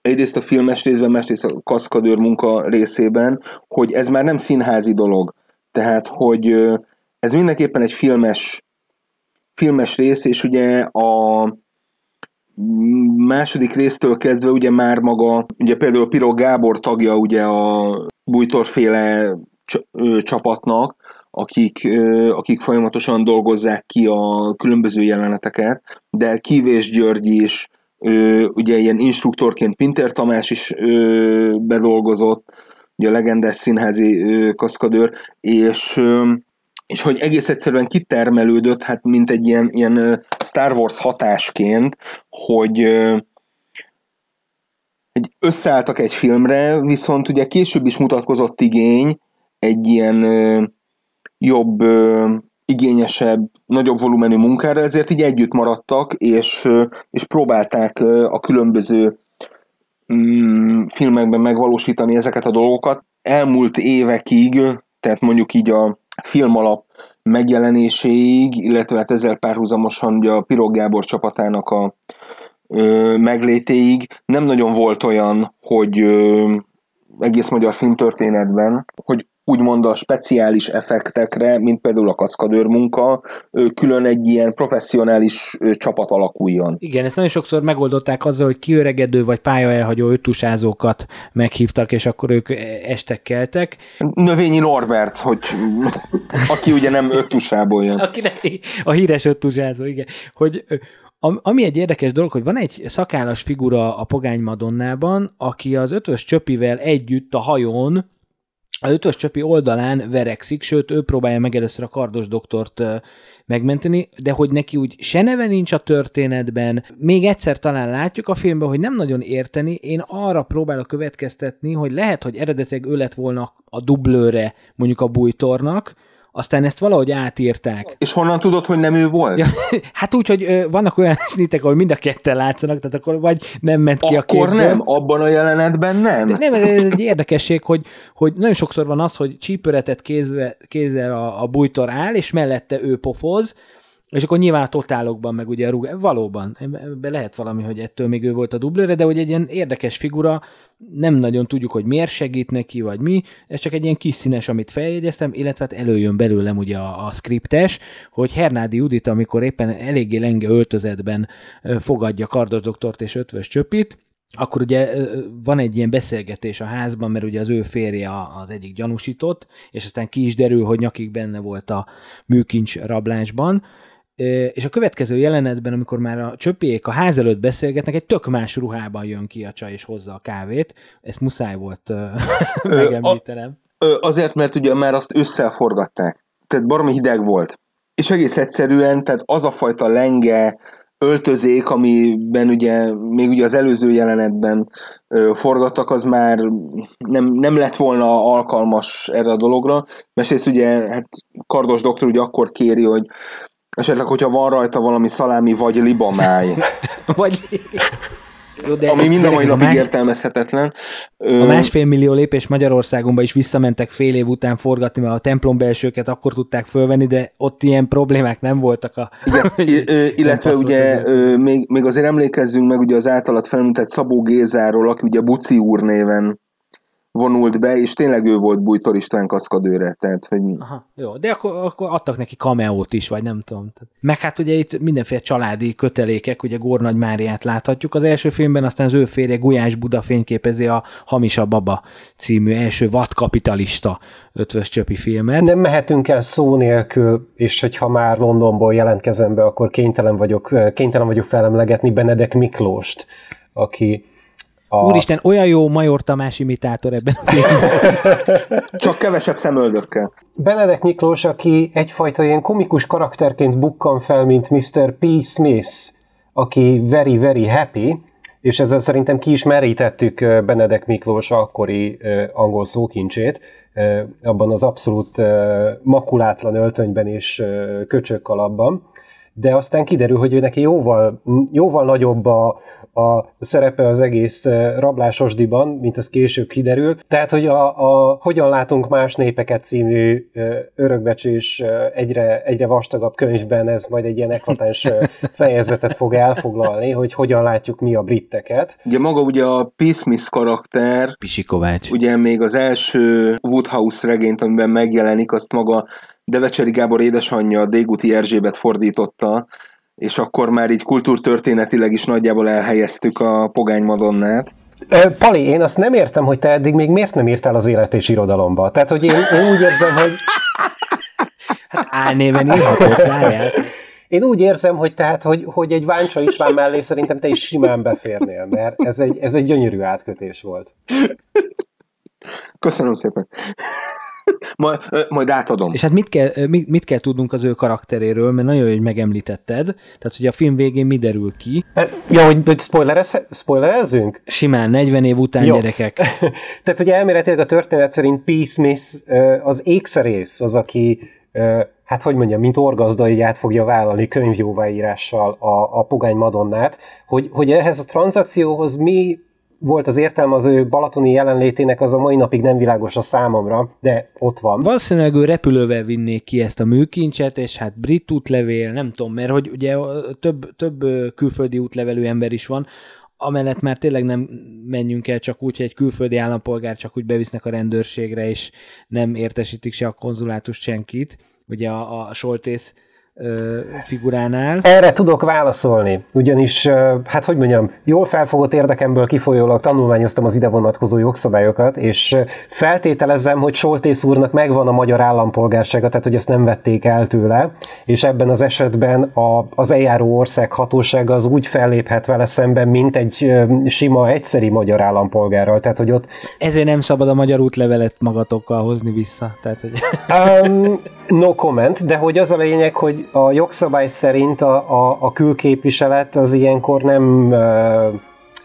Speaker 4: egyrészt a filmes részben, másrészt a kaszkadőr munka részében, hogy ez már nem színházi dolog. Tehát, hogy ez mindenképpen egy filmes, filmes rész, és ugye a második résztől kezdve ugye már maga, ugye például Piro Gábor tagja ugye a bújtorféle csapatnak, akik, akik folyamatosan dolgozzák ki a különböző jeleneteket, de Kívés György is, ugye ilyen instruktorként Pinter Tamás is bedolgozott, ugye a legendás színházi kaszkadőr, és és hogy egész egyszerűen kitermelődött, hát mint egy ilyen, ilyen Star Wars hatásként, hogy egy, összeálltak egy filmre, viszont ugye később is mutatkozott igény egy ilyen jobb igényesebb, nagyobb volumenű munkára, ezért így együtt maradtak, és, és próbálták a különböző mm, filmekben megvalósítani ezeket a dolgokat. Elmúlt évekig, tehát mondjuk így a film alap megjelenéséig, illetve hát ezzel párhuzamosan ugye a Pirog Gábor csapatának a ö, meglétéig. Nem nagyon volt olyan, hogy ö, egész magyar filmtörténetben, hogy úgymond a speciális effektekre, mint például a kaszkadőr munka, külön egy ilyen professzionális csapat alakuljon.
Speaker 2: Igen, ezt nagyon sokszor megoldották azzal, hogy kiöregedő vagy pályaelhagyó ötusázókat meghívtak, és akkor ők estek keltek.
Speaker 4: Növényi Norbert, hogy aki ugye nem ötusából jön.
Speaker 2: Aki a híres ötusázó, igen. Hogy ami egy érdekes dolog, hogy van egy szakállas figura a Pogány Madonnában, aki az ötös csöpivel együtt a hajón a ötös csöpi oldalán verekszik, sőt, ő próbálja meg először a kardos doktort megmenteni, de hogy neki úgy se neve nincs a történetben, még egyszer talán látjuk a filmben, hogy nem nagyon érteni, én arra próbálok következtetni, hogy lehet, hogy eredetileg ő lett volna a dublőre mondjuk a bújtornak, aztán ezt valahogy átírták.
Speaker 4: És honnan tudod, hogy nem ő volt? Ja,
Speaker 2: hát úgy, hogy vannak olyan snitek, ahol mind a ketten látszanak, tehát akkor vagy nem ment ki
Speaker 4: akkor
Speaker 2: a képből.
Speaker 4: nem, abban a jelenetben nem.
Speaker 2: De nem, ez egy érdekesség, hogy, hogy nagyon sokszor van az, hogy csípőretet kézzel, kézzel a, a bújtor áll, és mellette ő pofoz, És akkor nyilván a totálokban, meg ugye a rúg... valóban, be lehet valami, hogy ettől még ő volt a dublőre, de hogy egy ilyen érdekes figura, nem nagyon tudjuk, hogy miért segít neki, vagy mi, ez csak egy ilyen kis színes, amit feljegyeztem, illetve hát előjön belőlem ugye a, a skriptes, hogy Hernádi Judit, amikor éppen eléggé lenge öltözetben fogadja Kardos doktort és ötvös csöpit, akkor ugye van egy ilyen beszélgetés a házban, mert ugye az ő férje az egyik gyanúsított, és aztán ki is derül, hogy nyakig benne volt a műkincs rablásban, és a következő jelenetben, amikor már a csöpék a ház előtt beszélgetnek, egy tök más ruhában jön ki a csaj és hozza a kávét. Ezt muszáj volt megemlítenem.
Speaker 4: Azért, mert ugye már azt összeforgatták. Tehát baromi hideg volt. És egész egyszerűen, tehát az a fajta lenge, öltözék, amiben ugye még ugye az előző jelenetben ö, forgattak, az már nem, nem lett volna alkalmas erre a dologra. Másrészt ugye hát Kardos doktor ugye akkor kéri, hogy esetleg, hogyha van rajta valami szalámi vagy libamáj.
Speaker 2: vagy
Speaker 4: jó, de ami mind a mai napig értelmezhetetlen.
Speaker 2: A másfél millió lépés Magyarországonba is visszamentek fél év után forgatni, mert a templom belsőket akkor tudták fölvenni, de ott ilyen problémák nem voltak. A,
Speaker 4: Igen, illetve ugye még, még azért emlékezzünk meg ugye az általat felmintett Szabó Gézáról, aki ugye Buci úr néven vonult be, és tényleg ő volt Bújtor István kaszkadőre, tehát, hogy...
Speaker 2: Aha, jó, de akkor, akkor adtak neki kameót is, vagy nem tudom. Meg hát ugye itt mindenféle családi kötelékek, ugye Gornagy Máriát láthatjuk az első filmben, aztán az ő férje Gulyás Buda fényképezi a Hamisa Baba című első vadkapitalista ötvös csöpi filmet.
Speaker 3: Nem mehetünk el szó nélkül, és hogyha már Londonból jelentkezem be, akkor kénytelen vagyok, kénytelen vagyok felemlegetni Benedek Miklóst, aki
Speaker 2: a... Úristen, olyan jó Major Tamás imitátor ebben a filmben.
Speaker 4: Csak kevesebb szemöldökkel.
Speaker 3: Benedek Miklós, aki egyfajta ilyen komikus karakterként bukkan fel, mint Mr. P. Smith, aki very, very happy, és ezzel szerintem ki is merítettük Benedek Miklós akkori angol szókincsét, abban az abszolút makulátlan öltönyben és köcsökkalapban, de aztán kiderül, hogy ő neki jóval, jóval nagyobb a, a szerepe az egész rablásosdiban, mint az később kiderül. Tehát, hogy a, a Hogyan látunk más népeket című örökbecsés egyre, egyre vastagabb könyvben ez majd egy ilyen eklatás fejezetet fog elfoglalni, hogy hogyan látjuk mi a britteket.
Speaker 4: Ugye maga ugye a Peace karakter,
Speaker 2: Pisi Kovács.
Speaker 4: ugye még az első Woodhouse regényt, amiben megjelenik, azt maga Devecseri Gábor édesanyja Déguti Erzsébet fordította, és akkor már így kultúrtörténetileg is nagyjából elhelyeztük a Pogány Madonnát.
Speaker 3: Pali, én azt nem értem, hogy te eddig még miért nem írtál az élet és irodalomba. Tehát, hogy én, én úgy érzem, hogy...
Speaker 2: Hát álnéven írhatok, várjál.
Speaker 3: Én úgy érzem, hogy tehát, hogy, hogy egy Váncsa István mellé szerintem te is simán beférnél, mert ez egy, ez egy gyönyörű átkötés volt.
Speaker 4: Köszönöm szépen. Majd, majd átadom.
Speaker 2: És hát mit kell, mit, mit kell tudnunk az ő karakteréről, mert nagyon jó, hogy megemlítetted, tehát hogy a film végén mi derül ki.
Speaker 3: Ja, hogy, hogy spoilerez, spoilerezzünk?
Speaker 2: Simán, 40 év után jó. gyerekek.
Speaker 3: tehát ugye elméletileg a történet szerint P. Smith az ékszerész, az, aki hát hogy mondjam, mint orgazdai át fogja vállalni könyvjóváírással a, a Pogány Madonnát, hogy, hogy ehhez a tranzakcióhoz mi volt az értelme az ő balatoni jelenlétének, az a mai napig nem világos a számomra, de ott van.
Speaker 2: Valószínűleg ő repülővel vinnék ki ezt a műkincset, és hát brit útlevél, nem tudom, mert hogy ugye több, több külföldi útlevelű ember is van, amellett már tényleg nem menjünk el csak úgy, hogy egy külföldi állampolgár csak úgy bevisznek a rendőrségre, és nem értesítik se a konzulátus senkit. Ugye a, a Soltész figuránál.
Speaker 3: Erre tudok válaszolni, ugyanis, hát hogy mondjam, jól felfogott érdekemből kifolyólag tanulmányoztam az ide vonatkozó jogszabályokat, és feltételezem, hogy Soltész úrnak megvan a magyar állampolgársága, tehát hogy ezt nem vették el tőle, és ebben az esetben a, az eljáró ország hatósága az úgy felléphet vele szemben, mint egy sima, egyszeri magyar állampolgárral, tehát hogy ott...
Speaker 2: Ezért nem szabad a magyar útlevelet magatokkal hozni vissza, tehát hogy...
Speaker 3: um, no comment, de hogy az a lényeg, hogy a jogszabály szerint a, a, a külképviselet az ilyenkor nem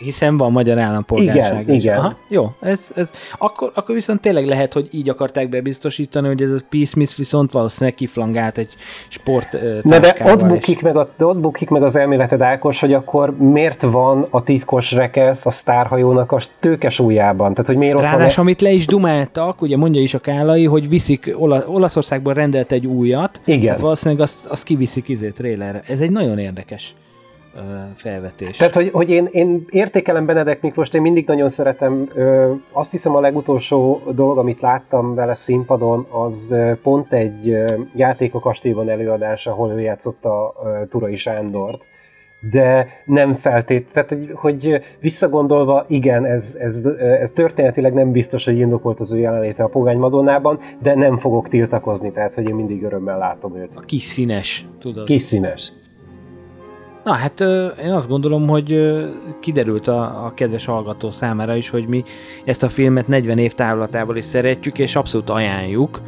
Speaker 2: Hiszen van magyar állampolgárság
Speaker 3: Igen,
Speaker 2: is.
Speaker 3: igen.
Speaker 2: Aha, jó, ez, ez, akkor, akkor viszont tényleg lehet, hogy így akarták bebiztosítani, hogy ez a P. Smith viszont valószínűleg kiflangált egy sport
Speaker 3: Na de ott
Speaker 2: és-
Speaker 3: bukik, meg a, ott bukik meg az elméleted, Ákos, hogy akkor miért van a titkos rekesz a sztárhajónak a tőkes ujjában? Tehát, hogy miért ott
Speaker 2: Ráadásul,
Speaker 3: van...
Speaker 2: amit le is dumáltak, ugye mondja is a Kálai, hogy viszik, Ola, Olaszországból rendelt egy újat,
Speaker 3: Igen.
Speaker 2: hát valószínűleg azt, azt kiviszik izé trailerre. Ez egy nagyon érdekes felvetés.
Speaker 3: Tehát, hogy, hogy én, én értékelem Benedek Miklóst, én mindig nagyon szeretem. Ö, azt hiszem a legutolsó dolog, amit láttam vele színpadon, az pont egy ö, játék a kastélyban előadás, ahol ő játszotta ö, Turai Sándort. De nem feltét, tehát hogy, hogy visszagondolva, igen, ez, ez, ez történetileg nem biztos, hogy indokolt az ő jelenléte a Pogány Madonnában, de nem fogok tiltakozni, tehát hogy én mindig örömmel látom őt.
Speaker 2: a kis színes, tudod.
Speaker 3: Kis színes.
Speaker 2: Na hát én azt gondolom, hogy kiderült a, a kedves hallgató számára is, hogy mi ezt a filmet 40 év távlatából is szeretjük, és abszolút ajánljuk.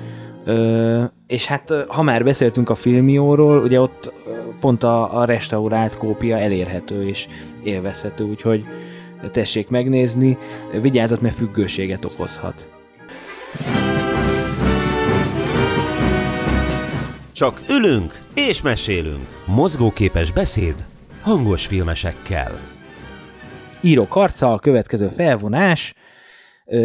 Speaker 2: És hát ha már beszéltünk a filmióról, ugye ott pont a, a restaurált kópia elérhető és élvezhető, úgyhogy tessék megnézni, vigyázzat, mert függőséget okozhat.
Speaker 1: Csak ülünk és mesélünk. Mozgóképes beszéd hangos filmesekkel.
Speaker 2: Író karca, a következő felvonás.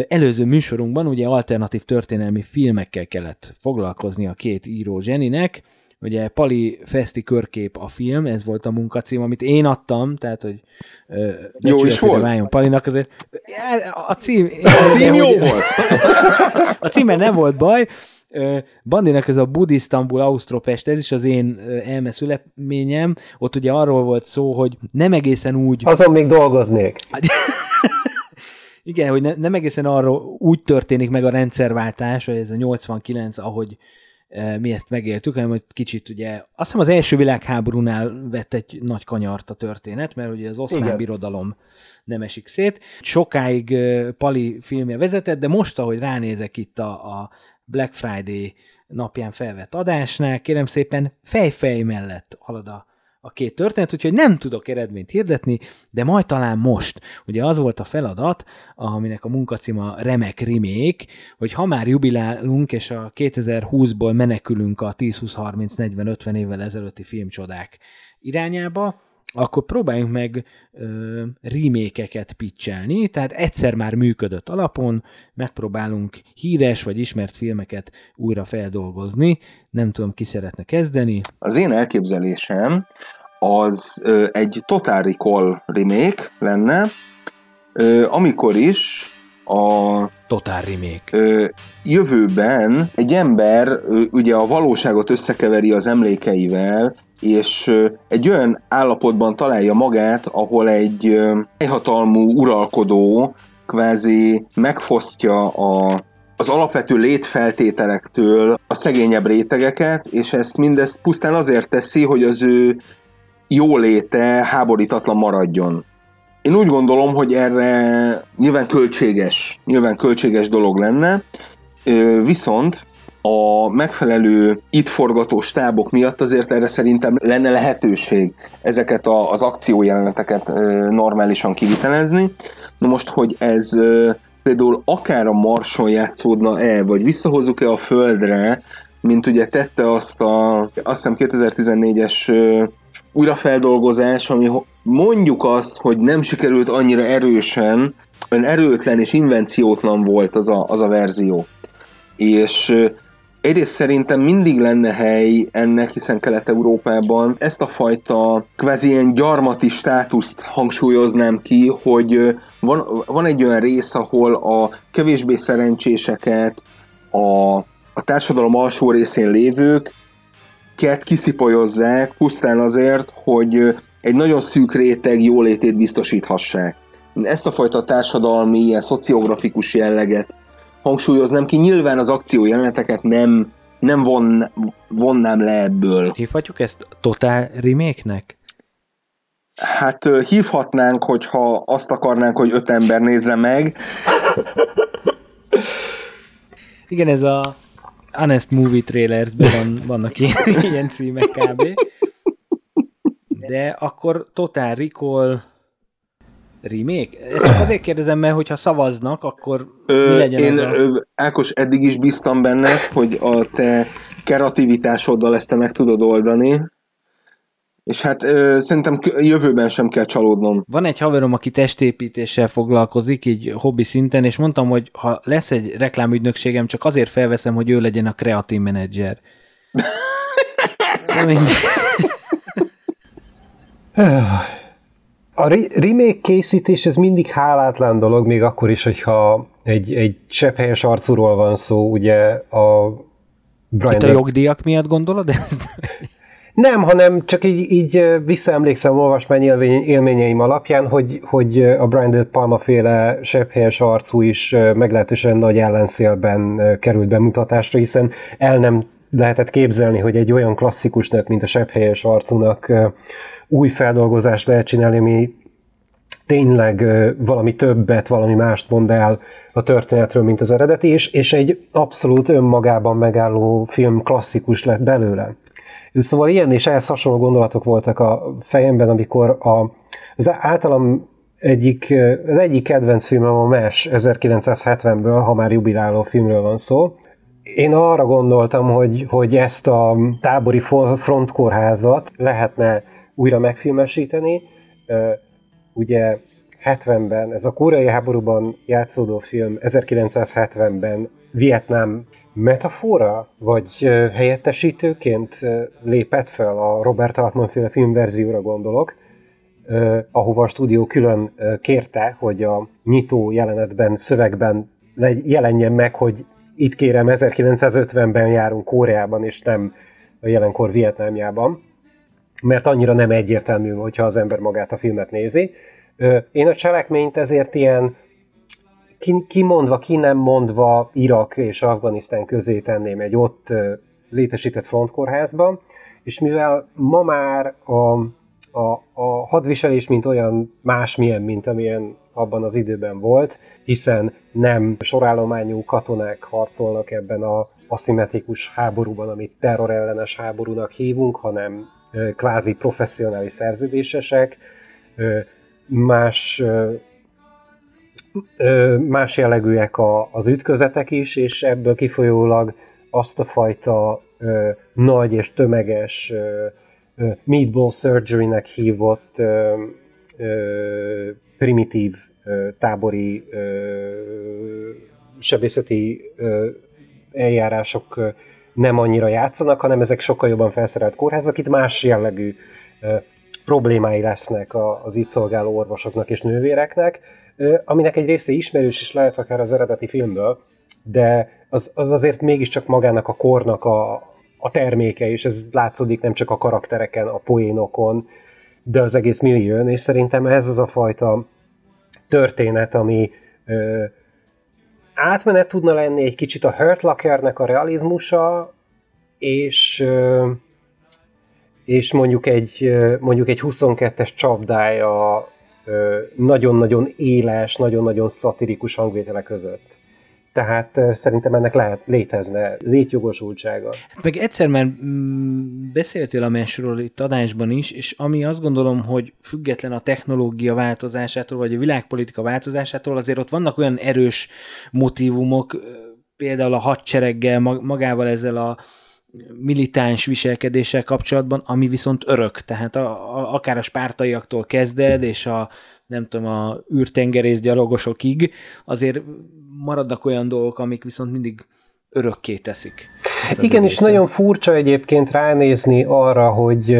Speaker 2: Előző műsorunkban ugye alternatív történelmi filmekkel kellett foglalkozni a két író zseninek. Ugye Pali Feszti körkép a film, ez volt a munkacím, amit én adtam, tehát hogy ö,
Speaker 4: Jó is volt?
Speaker 2: Váljon Palinak azért. A cím,
Speaker 4: A cím jó volt.
Speaker 2: a címen nem volt baj. Bandinak ez a Budisztambul Ausztropest, ez is az én ö, elme szüleményem. Ott ugye arról volt szó, hogy nem egészen úgy
Speaker 3: Azon még dolgoznék.
Speaker 2: igen, hogy ne, nem egészen arról úgy történik meg a rendszerváltás, hogy ez a 89, ahogy mi ezt megéltük, hanem hogy kicsit ugye, azt hiszem az első világháborúnál vett egy nagy kanyart a történet, mert ugye az oszmán
Speaker 3: Igen.
Speaker 2: birodalom nem esik szét. Sokáig Pali filmje vezetett, de most, ahogy ránézek itt a, a Black Friday napján felvett adásnál, kérem szépen fej-fej mellett halad a, a két történet, úgyhogy nem tudok eredményt hirdetni, de majd talán most. Ugye az volt a feladat, aminek a munkacíma remek remake, hogy ha már jubilálunk, és a 2020-ból menekülünk a 10-20-30-40-50 évvel ezelőtti filmcsodák irányába, akkor próbáljunk meg ö, remake-eket pitchelni, tehát egyszer már működött alapon, megpróbálunk híres vagy ismert filmeket újra feldolgozni. Nem tudom, ki szeretne kezdeni.
Speaker 4: Az én elképzelésem az ö, egy Total Recall remake lenne, ö, amikor is a
Speaker 2: Totál remake.
Speaker 4: ö, jövőben egy ember ö, ugye a valóságot összekeveri az emlékeivel, és egy olyan állapotban találja magát, ahol egy helyhatalmú uralkodó kvázi megfosztja a, az alapvető létfeltételektől a szegényebb rétegeket, és ezt mindezt pusztán azért teszi, hogy az ő jóléte háborítatlan maradjon. Én úgy gondolom, hogy erre nyilván költséges, nyilván költséges dolog lenne, viszont a megfelelő itt forgató stábok miatt azért erre szerintem lenne lehetőség ezeket a, az akciójeleneteket normálisan kivitelezni. Na most, hogy ez például akár a Marson játszódna-e, vagy visszahozzuk-e a Földre, mint ugye tette azt a, azt hiszem 2014-es ö, újrafeldolgozás, ami mondjuk azt, hogy nem sikerült annyira erősen, olyan erőtlen és invenciótlan volt az a, az a verzió. És egyrészt szerintem mindig lenne hely ennek, hiszen Kelet-Európában ezt a fajta kvázi ilyen gyarmati státuszt hangsúlyoznám ki, hogy van, van egy olyan rész, ahol a kevésbé szerencséseket, a, a társadalom alsó részén lévők ket kiszipolyozzák pusztán azért, hogy egy nagyon szűk réteg jólétét biztosíthassák. Ezt a fajta társadalmi, ilyen szociografikus jelleget hangsúlyoznám ki. Nyilván az akció jeleneteket nem, nem von, vonnám le ebből.
Speaker 2: Hívhatjuk ezt Totál remake-nek?
Speaker 4: Hát hívhatnánk, hogyha azt akarnánk, hogy öt ember nézze meg.
Speaker 2: Igen, ez a Honest Movie Trailersben van, vannak ilyen, ilyen címek kb. De akkor Total Recall remake? Ezt csak azért kérdezem, mert hogyha szavaznak, akkor mi
Speaker 4: Ö,
Speaker 2: legyen
Speaker 4: én,
Speaker 2: a...
Speaker 4: ö, Ákos, eddig is bíztam benned, hogy a te kreativitásoddal ezt te meg tudod oldani, és hát ö, szerintem jövőben sem kell csalódnom.
Speaker 2: Van egy haverom, aki testépítéssel foglalkozik, így hobbi szinten, és mondtam, hogy ha lesz egy reklámügynökségem, csak azért felveszem, hogy ő legyen a kreatív menedzser. Mindegy.
Speaker 3: A re- remake készítés ez mindig hálátlan dolog, még akkor is, hogyha egy, egy sepphelyes arcúról van szó, ugye a Brian
Speaker 2: Itt a jogdíjak miatt gondolod ezt?
Speaker 3: Nem, hanem csak így, így visszaemlékszem olvasmány élvény- élményeim alapján, hogy, hogy a Brian De Palma féle sepphelyes arcú is meglehetősen nagy ellenszélben került bemutatásra, hiszen el nem lehetett képzelni, hogy egy olyan klasszikusnak, mint a sepphelyes arcúnak új feldolgozást lehet csinálni, ami tényleg valami többet, valami mást mond el a történetről, mint az eredeti, és, és egy abszolút önmagában megálló film klasszikus lett belőle. Szóval ilyen és ehhez hasonló gondolatok voltak a fejemben, amikor a, az általam egyik, az egyik kedvenc filmem a MES 1970-ből, ha már jubiláló filmről van szó. Én arra gondoltam, hogy, hogy ezt a tábori frontkórházat lehetne újra megfilmesíteni. Ugye 70-ben, ez a koreai háborúban játszódó film 1970-ben Vietnám metafora, vagy helyettesítőként lépett fel a Robert Altman féle filmverzióra gondolok, ahova a stúdió külön kérte, hogy a nyitó jelenetben, szövegben jelenjen meg, hogy itt kérem 1950-ben járunk Koreában, és nem a jelenkor Vietnámjában, mert annyira nem egyértelmű, hogyha az ember magát a filmet nézi. Én a cselekményt ezért ilyen ki, kimondva, ki nem mondva Irak és Afganisztán közé tenném egy ott létesített frontkórházba, és mivel ma már a, a, a hadviselés mint olyan másmilyen, mint amilyen abban az időben volt, hiszen nem sorállományú katonák harcolnak ebben a aszimmetrikus háborúban, amit terrorellenes háborúnak hívunk, hanem kvázi professzionális szerződésesek, más más jellegűek a, az ütközetek is, és ebből kifolyólag azt a fajta nagy és tömeges meatball surgery-nek hívott primitív tábori ö, sebészeti eljárások nem annyira játszanak, hanem ezek sokkal jobban felszerelt kórházak, itt más jellegű problémái lesznek az itt szolgáló orvosoknak és nővéreknek, aminek egy része ismerős is lehet akár az eredeti filmből, de az, az azért mégiscsak magának a kornak a, a terméke, és ez látszódik nem csak a karaktereken, a poénokon, de az egész millión, és szerintem ez az a fajta történet, ami ö, átmenet tudna lenni egy kicsit a Hurt Lockernek a realizmusa, és és mondjuk egy, mondjuk egy 22-es csapdája nagyon-nagyon éles, nagyon-nagyon szatirikus hangvétele között. Tehát szerintem ennek lehet, létezne létjogosultsága.
Speaker 2: Hát meg egyszer már mm, beszéltél a mesről itt adásban is, és ami azt gondolom, hogy független a technológia változásától, vagy a világpolitika változásától, azért ott vannak olyan erős motivumok, például a hadsereggel, mag- magával ezzel a militáns viselkedéssel kapcsolatban, ami viszont örök. Tehát a, a, akár a spártaiaktól kezded, és a nem tudom, a űrtengerész gyalogosokig, azért maradnak olyan dolgok, amik viszont mindig örökké teszik. Hát
Speaker 3: Igen, és nagyon furcsa egyébként ránézni arra, hogy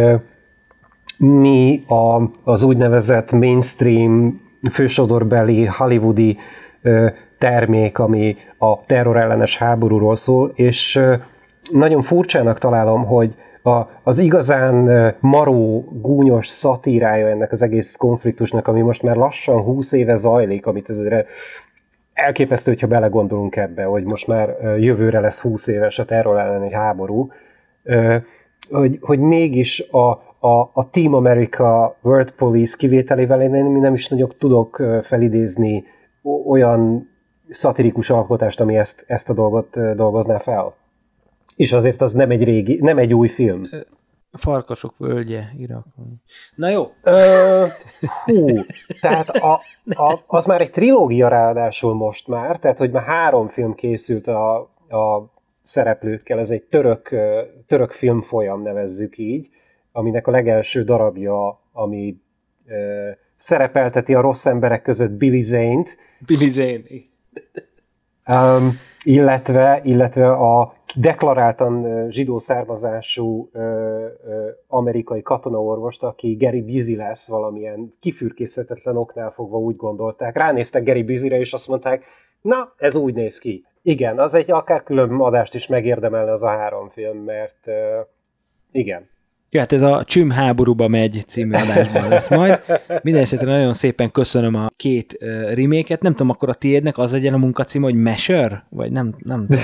Speaker 3: mi a, az úgynevezett mainstream fősodorbeli hollywoodi termék, ami a terrorellenes háborúról szól, és nagyon furcsának találom, hogy a, az igazán maró, gúnyos szatírája ennek az egész konfliktusnak, ami most már lassan 20 éve zajlik, amit ezre elképesztő, hogyha belegondolunk ebbe, hogy most már jövőre lesz 20 éves a terror elleni háború, hogy, hogy mégis a, a, a Team America World Police kivételével én nem is nagyon tudok felidézni olyan szatirikus alkotást, ami ezt, ezt a dolgot dolgozná fel. És azért az nem egy régi, nem egy új film.
Speaker 2: Farkasok völgye, Irak. Na jó.
Speaker 3: Ö, hú, tehát a, a, az már egy trilógia ráadásul most már, tehát hogy már három film készült a, a szereplőkkel, ez egy török, török filmfolyam, nevezzük így, aminek a legelső darabja, ami ö, szerepelteti a rossz emberek között Billy Zane-t.
Speaker 2: Billy Zane.
Speaker 3: Um, illetve, illetve a deklaráltan zsidó származású amerikai katonaorvost, aki Gary Busy lesz valamilyen kifürkészhetetlen oknál fogva úgy gondolták. Ránéztek Gary Busyre, és azt mondták, na, ez úgy néz ki. Igen, az egy akár külön adást is megérdemelne az a három film, mert igen.
Speaker 2: Ja, hát ez a Csüm háborúba megy című adásban lesz majd. Minden esetre nagyon szépen köszönöm a két uh, reméket. Nem tudom, akkor a tiédnek az legyen a munkacím, hogy Mesher? Vagy nem, nem tudom.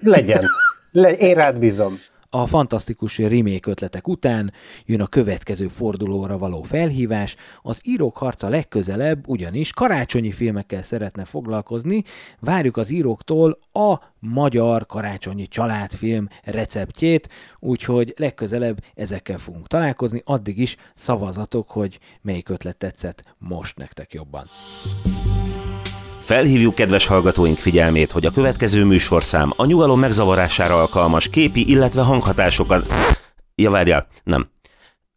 Speaker 3: Legyen. Le, én rád bízom.
Speaker 2: A fantasztikus remake ötletek után jön a következő fordulóra való felhívás, az írók harca legközelebb ugyanis karácsonyi filmekkel szeretne foglalkozni, várjuk az íróktól a magyar karácsonyi családfilm receptjét, úgyhogy legközelebb ezekkel fogunk találkozni, addig is szavazatok, hogy melyik ötlet tetszett most nektek jobban.
Speaker 1: Felhívjuk kedves hallgatóink figyelmét, hogy a következő műsorszám a nyugalom megzavarására alkalmas képi, illetve hanghatásokat... Ja, várjál, nem.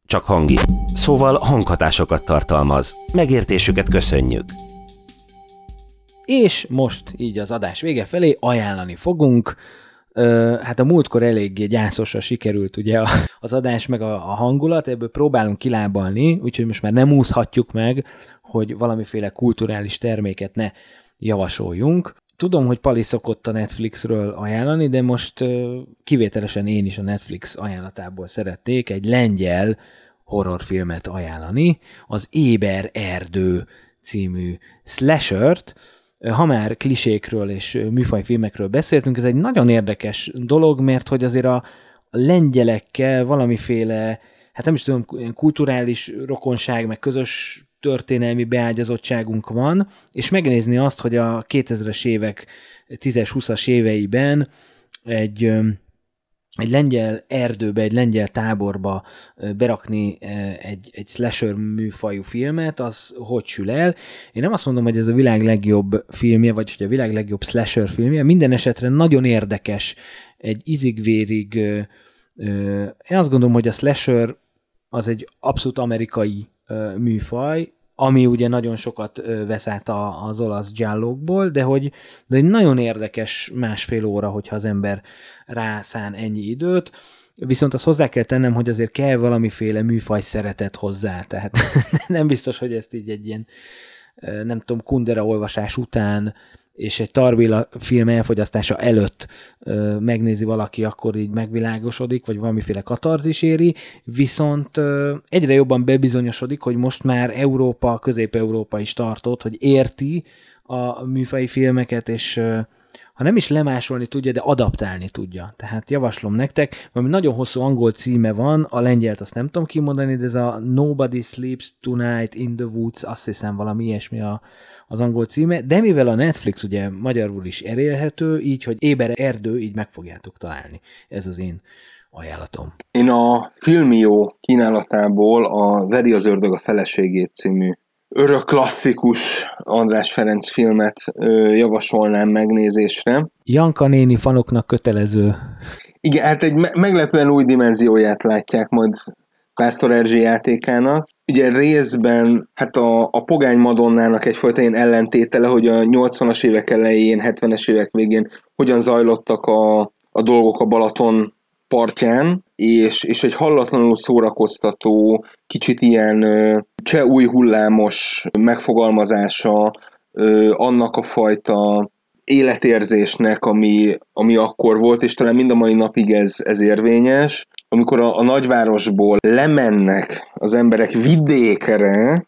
Speaker 1: Csak hangi. Szóval hanghatásokat tartalmaz. Megértésüket köszönjük.
Speaker 2: És most így az adás vége felé ajánlani fogunk. Hát a múltkor eléggé gyászosra sikerült ugye az adás meg a, a hangulat, ebből próbálunk kilábalni, úgyhogy most már nem úszhatjuk meg, hogy valamiféle kulturális terméket ne javasoljunk. Tudom, hogy Pali szokott a Netflixről ajánlani, de most kivételesen én is a Netflix ajánlatából szeretnék egy lengyel horrorfilmet ajánlani, az Éber Erdő című slashert, ha már klisékről és műfajfilmekről beszéltünk, ez egy nagyon érdekes dolog, mert hogy azért a lengyelekkel valamiféle, hát nem is tudom, kulturális rokonság, meg közös történelmi beágyazottságunk van, és megnézni azt, hogy a 2000-es évek, 10-20-as éveiben egy egy lengyel erdőbe, egy lengyel táborba berakni egy, egy slasher műfajú filmet, az hogy sül el. Én nem azt mondom, hogy ez a világ legjobb filmje, vagy hogy a világ legjobb slasher filmje, minden esetre nagyon érdekes, egy izigvérig, én azt gondolom, hogy a slasher az egy abszolút amerikai műfaj, ami ugye nagyon sokat vesz át az olasz gyállókból, de hogy de egy nagyon érdekes másfél óra, hogyha az ember rászán ennyi időt, Viszont azt hozzá kell tennem, hogy azért kell valamiféle műfaj szeretet hozzá, tehát nem biztos, hogy ezt így egy ilyen, nem tudom, kundera olvasás után és egy Tarbéla film elfogyasztása előtt ö, megnézi valaki, akkor így megvilágosodik, vagy valamiféle katarzis éri, viszont ö, egyre jobban bebizonyosodik, hogy most már Európa, Közép-Európa is tartott, hogy érti a műfai filmeket, és ö, ha nem is lemásolni tudja, de adaptálni tudja. Tehát javaslom nektek, valami nagyon hosszú angol címe van, a lengyelt azt nem tudom kimondani, de ez a Nobody Sleeps Tonight in the Woods, azt hiszem valami ilyesmi a, az angol címe, de mivel a Netflix ugye magyarul is elérhető, így, hogy Éber Erdő, így meg fogjátok találni. Ez az én ajánlatom.
Speaker 4: Én a Filmió kínálatából a Veri az ördög a feleségét című örök klasszikus András Ferenc filmet ö, javasolnám megnézésre.
Speaker 2: Janka néni fanoknak kötelező.
Speaker 4: Igen, hát egy me- meglepően új dimenzióját látják majd Pásztor Erzsi játékának. Ugye részben hát a, a Pogány Madonnának egyfajta ilyen ellentétele, hogy a 80-as évek elején, 70-es évek végén hogyan zajlottak a, a dolgok a Balaton partján, és, és egy hallatlanul szórakoztató, kicsit ilyen cseh új hullámos megfogalmazása annak a fajta életérzésnek, ami, ami akkor volt, és talán mind a mai napig ez, ez érvényes, amikor a, a nagyvárosból lemennek az emberek vidékre,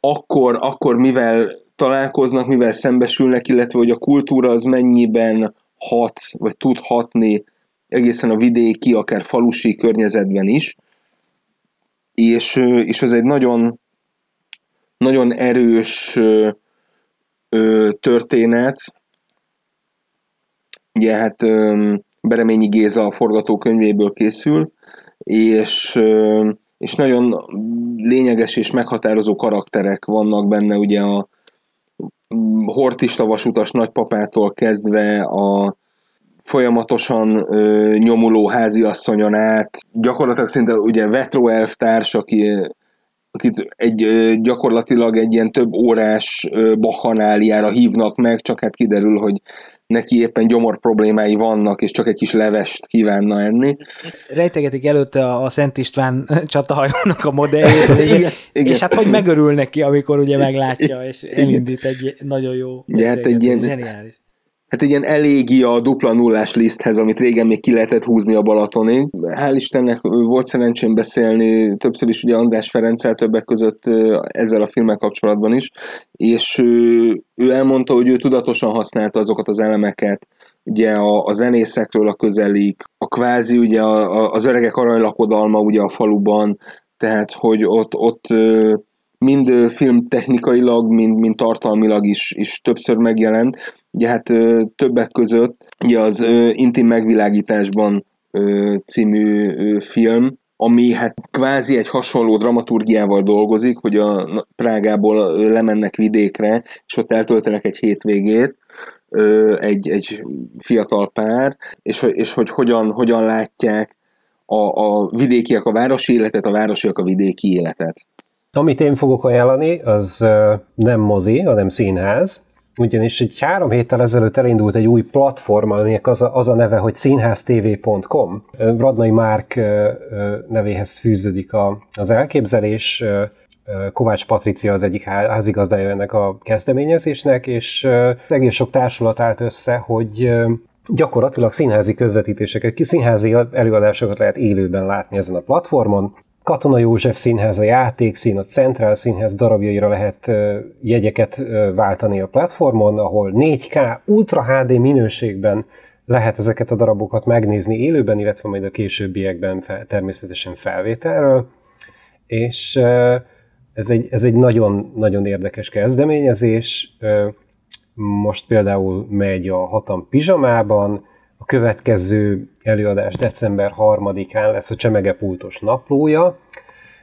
Speaker 4: akkor, akkor mivel találkoznak, mivel szembesülnek, illetve hogy a kultúra az mennyiben hat, vagy tud hatni egészen a vidéki, akár falusi környezetben is. És, és ez egy nagyon, nagyon erős történet. Ugye hát Bereményi Géza a forgatókönyvéből készül, és, és nagyon lényeges és meghatározó karakterek vannak benne, ugye a hortista vasutas nagypapától kezdve a folyamatosan ö, nyomuló háziasszonyon át, gyakorlatilag szinte ugye Vetro elftárs, aki akit egy gyakorlatilag egy ilyen több órás bachanáliára hívnak meg, csak hát kiderül, hogy neki éppen gyomor problémái vannak, és csak egy kis levest kívánna enni.
Speaker 2: Rejtegetik előtte a Szent István csatahajónak a modelljét,
Speaker 4: igen, igen.
Speaker 2: és hát hogy megörül neki, amikor ugye meglátja, és elindít egy nagyon jó
Speaker 4: ja, hát egy ilyen, zseniális hát egy ilyen elégi a dupla nullás liszthez, amit régen még ki lehetett húzni a Balatonig. Hál' Istennek volt szerencsém beszélni többször is ugye András Ferenccel többek között ezzel a filmmel kapcsolatban is, és ő elmondta, hogy ő tudatosan használta azokat az elemeket, ugye a, a zenészekről a közelik, a kvázi ugye a, a, az öregek aranylakodalma ugye a faluban, tehát hogy ott, ott mind filmtechnikailag, mind, mind tartalmilag is, is többször megjelent. Ugye hát többek között ugye az Intim megvilágításban című film, ami hát kvázi egy hasonló dramaturgiával dolgozik, hogy a Prágából lemennek vidékre, és ott eltöltenek egy hétvégét, egy, egy fiatal pár, és, és hogy hogyan, hogyan látják a, a vidékiek a városi életet, a városiak a vidéki életet.
Speaker 3: Amit én fogok ajánlani, az nem mozi, hanem színház, ugyanis egy három héttel ezelőtt elindult egy új platform, aminek az a, az a neve, hogy színháztv.com. Radnai Márk nevéhez fűződik a, az elképzelés, Kovács Patricia az egyik házigazdája ennek a kezdeményezésnek, és egész sok társulat állt össze, hogy gyakorlatilag színházi közvetítéseket, színházi előadásokat lehet élőben látni ezen a platformon. Katona József Színház, a Játékszín, a Centrál Színház darabjaira lehet jegyeket váltani a platformon, ahol 4K Ultra HD minőségben lehet ezeket a darabokat megnézni élőben, illetve majd a későbbiekben fel, természetesen felvételről. És ez egy, ez egy nagyon, nagyon érdekes kezdeményezés. Most például megy a Hatam Pizsamában, a következő előadás december 3-án lesz a Csemegepultos naplója,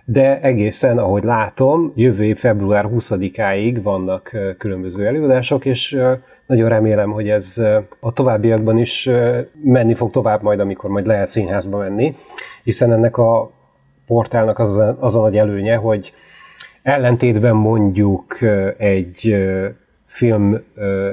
Speaker 3: de egészen, ahogy látom, jövő év február 20-áig vannak különböző előadások, és nagyon remélem, hogy ez a továbbiakban is menni fog tovább majd, amikor majd lehet színházba menni, hiszen ennek a portálnak az az a nagy előnye, hogy ellentétben mondjuk egy film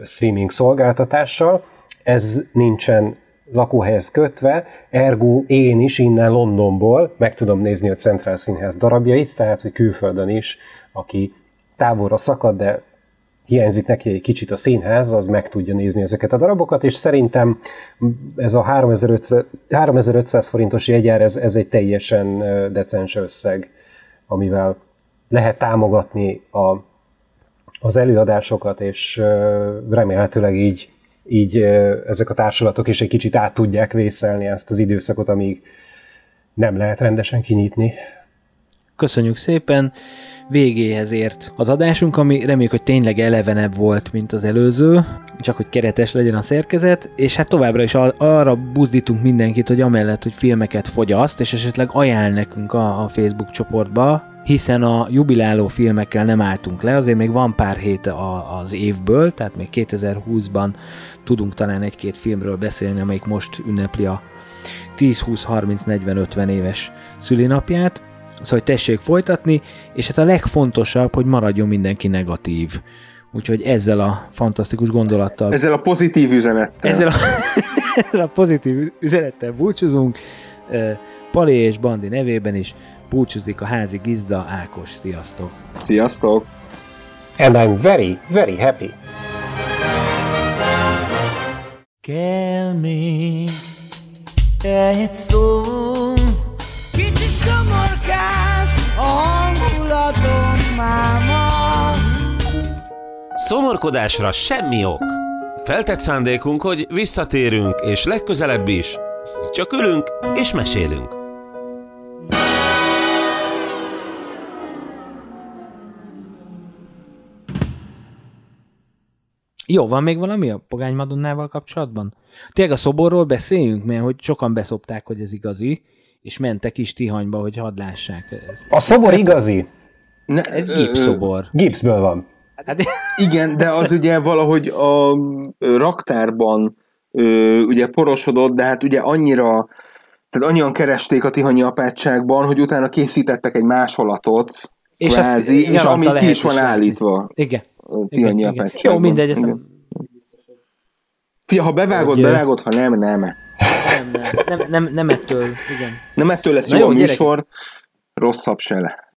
Speaker 3: streaming szolgáltatással, ez nincsen lakóhelyhez kötve, ergo én is innen Londonból meg tudom nézni a Centrál Színház darabjait, tehát hogy külföldön is, aki távolra szakad, de hiányzik neki egy kicsit a színház, az meg tudja nézni ezeket a darabokat, és szerintem ez a 3500, 3500 forintos jegyár, ez, ez egy teljesen decens összeg, amivel lehet támogatni a, az előadásokat, és remélhetőleg így így ezek a társulatok is egy kicsit át tudják vészelni ezt az időszakot, amíg nem lehet rendesen kinyitni.
Speaker 2: Köszönjük szépen! Végéhez ért. Az adásunk, ami reméljük, hogy tényleg elevenebb volt, mint az előző, csak hogy keretes legyen a szerkezet, és hát továbbra is arra buzdítunk mindenkit, hogy amellett, hogy filmeket fogyaszt, és esetleg ajánl nekünk a, Facebook csoportba, hiszen a jubiláló filmekkel nem álltunk le, azért még van pár hét a, az évből, tehát még 2020-ban tudunk talán egy-két filmről beszélni, amelyik most ünnepli a 10, 20, 30, 40, 50 éves szülinapját, szóval hogy tessék folytatni, és hát a legfontosabb, hogy maradjon mindenki negatív. Úgyhogy ezzel a fantasztikus gondolattal...
Speaker 4: Ezzel a pozitív üzenettel.
Speaker 2: Ezzel a, ezzel a pozitív üzenettel búcsúzunk. Pali és Bandi nevében is búcsúzik a házi gizda Ákos. Sziasztok!
Speaker 4: Sziasztok!
Speaker 3: And I'm very, very happy.
Speaker 8: Kell még egy szó Kicsit szomorkás a hangulatom máma
Speaker 1: Szomorkodásra semmi ok. Feltett szándékunk, hogy visszatérünk, és legközelebb is csak ülünk és mesélünk.
Speaker 2: Jó, van még valami a Pogány Madonnával kapcsolatban? Tényleg a szoborról beszéljünk, mert hogy sokan beszopták, hogy ez igazi, és mentek is Tihanyba, hogy hadd lássák.
Speaker 3: A szobor igazi.
Speaker 4: Ne,
Speaker 2: egy gipszobor.
Speaker 3: Gipszből van.
Speaker 2: Hát,
Speaker 4: Igen, de az ugye valahogy a raktárban ö, ugye porosodott, de hát ugye annyira, tehát annyian keresték a tihanyi apátságban, hogy utána készítettek egy másolatot,
Speaker 2: És
Speaker 4: és,
Speaker 2: azt
Speaker 4: kvázi, és ami ki is van állítva
Speaker 2: igen.
Speaker 4: a tihanyi
Speaker 2: igen, igen.
Speaker 4: apátságban.
Speaker 2: Jó, mindegy,
Speaker 4: Igen. Fia, ha bevágod,
Speaker 2: Hogy,
Speaker 4: bevágod, ha nem, nem.
Speaker 2: nem, nem, nem, nem, ettől, igen.
Speaker 4: Nem ettől lesz
Speaker 2: Na
Speaker 4: jó,
Speaker 2: jó,
Speaker 4: a műsor, rosszabb se le.